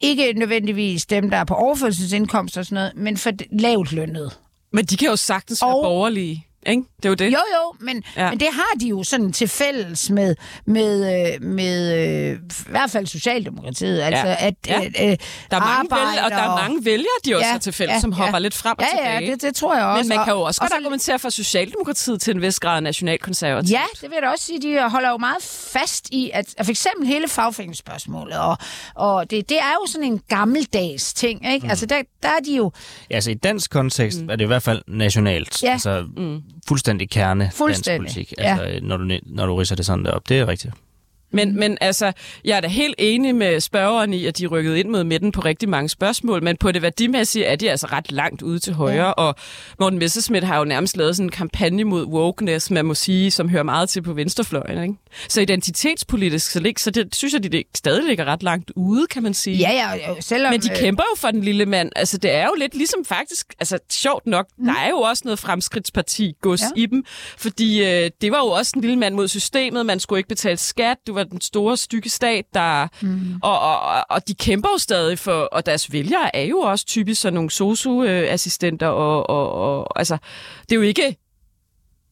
ikke nødvendigvis dem, der er på overførselsindkomst og sådan noget, men for lavt lønnet. Men de kan jo sagtens være Og- borgerlige, ikke? Det er jo det. Jo, jo, men, Ja. men det har de jo sådan til fælles med, med, øh, med øh, i hvert fald Socialdemokratiet. Altså, Ja. at, Ja. at, øh, Der er, mange vælgere, og der er mange vælgere, de også Ja, har til fælles, ja, som hopper ja. lidt frem og Ja, tilbage. ja, det, det tror jeg også. Men man kan jo Og- også og godt så- argumentere for Socialdemokratiet til en vis grad nationalkonservativt. Ja, det vil jeg da også sige. De holder jo meget fast i, at, at for eksempel hele fagforeningsspørgsmålet, og, og det, det er jo sådan en gammeldags ting, ikke? Mm. Altså, der, der er de jo Ja, altså i dansk kontekst mm. er det i hvert fald nationalt. Ja. Altså mm. Fuldstændig kerne dansk Fuldstændig, politik. ja. Altså, når, du, når du ridser det sådan derop. Det er rigtigt. Men, men altså, jeg er da helt enig med spørgeren i, at de rykkede ind mod midten på rigtig mange spørgsmål, men på det værdimæssige er de altså ret langt ude til højre, ja. og Morten Messerschmidt har jo nærmest lavet sådan en kampagne mod wokeness, man må sige, som hører meget til på venstrefløjen. Ikke? Så identitetspolitisk, så, lig, så det, synes jeg, de det stadig ligger ret langt ude, kan man sige. Ja, ja, jo, selvom... Men de øh, kæmper jo for den lille mand. Altså, det er jo lidt ligesom faktisk, altså sjovt nok, mm. der er jo også noget fremskridtsparti gods. Ja. i dem, fordi øh, det var jo også en lille mand mod systemet, man skulle ikke betale skat, du var den store stykke stat, der... Mm. Og, og, og- de kæmper jo stadig for, og deres vælgere er jo også typisk sådan nogle sosu-assistenter, og, og, og altså, det er jo ikke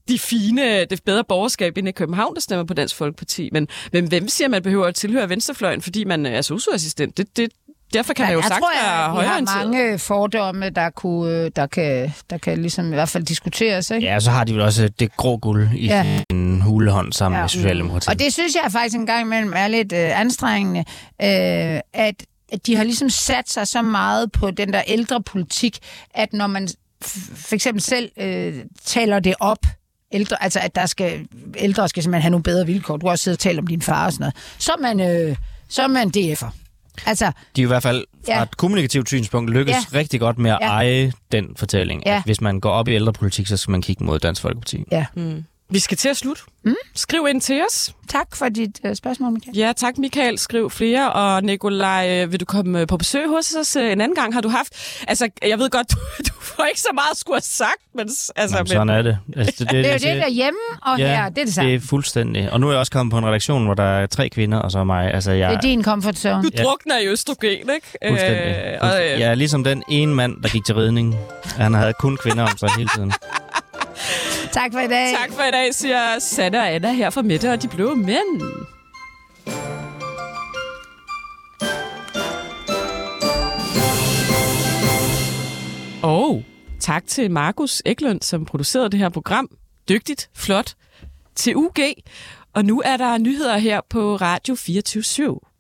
de fine, det bedre borgerskab inde i København, der stemmer på Dansk Folkeparti. Men, men hvem siger, man behøver at tilhøre venstrefløjen, fordi man er socioassistent? Det, det, derfor kan man jo jeg sagtens tror, være har højreorienteret. mange fordomme, der, kunne, der, kan, der kan ligesom i hvert fald diskuteres, ikke? Ja, så har de vel også det grå guld i ja. Ja. en hulehånd sammen ja. Ja. med Socialdemokratiet. Og det synes jeg faktisk en gang imellem er lidt øh, anstrengende, øh, at, at de har ligesom sat sig så meget på den der ældrepolitik, at når man for eksempel selv øh, taler det op, ældre, altså at der skal, ældre skal simpelthen have nogle bedre vilkår, du har også siddet og talt om din far og sådan noget, så er man, øh, så er man DF'er. Altså, De er i hvert fald fra Ja. et kommunikativt synspunkt lykkes Ja. rigtig godt med at Ja. eje den fortælling. Ja. At hvis man går op i ældrepolitik, så skal man kigge mod Dansk Folkeparti. ja. Vi skal til at slutte. Mm. Skriv ind til os. Tak for dit øh, spørgsmål, Michael. Ja, tak Michael. Skriv flere. Og Nikolaj, øh, vil du komme øh, på besøg hos os øh, en anden gang? Har du haft... Altså, jeg ved godt, *laughs* du, du får ikke så meget at skulle have sagt, men... Altså, Jamen, sådan er det. Altså, det, *laughs* Det er jo det siger. derhjemme og ja, her, det er det samme. det er fuldstændig. Og nu er jeg også kommet på en redaktion, hvor der er tre kvinder, og så er mig. Altså, jeg, Det er din comfort zone. du Ja. drukner i østrogen, ikke? Fuldstændig. Øh, og, fuldstændig. øh, Jeg er ligesom den ene mand, der gik til ridning. Han havde kun kvinder om sig hele tiden. Tak for i dag. Tak for i dag, siger Sanne og Anna her fra Mette og de blå mænd. Og tak til Markus Eklund, som producerede det her program. Dygtigt, flot, til UG. Og nu er der nyheder her på Radio 24 /7.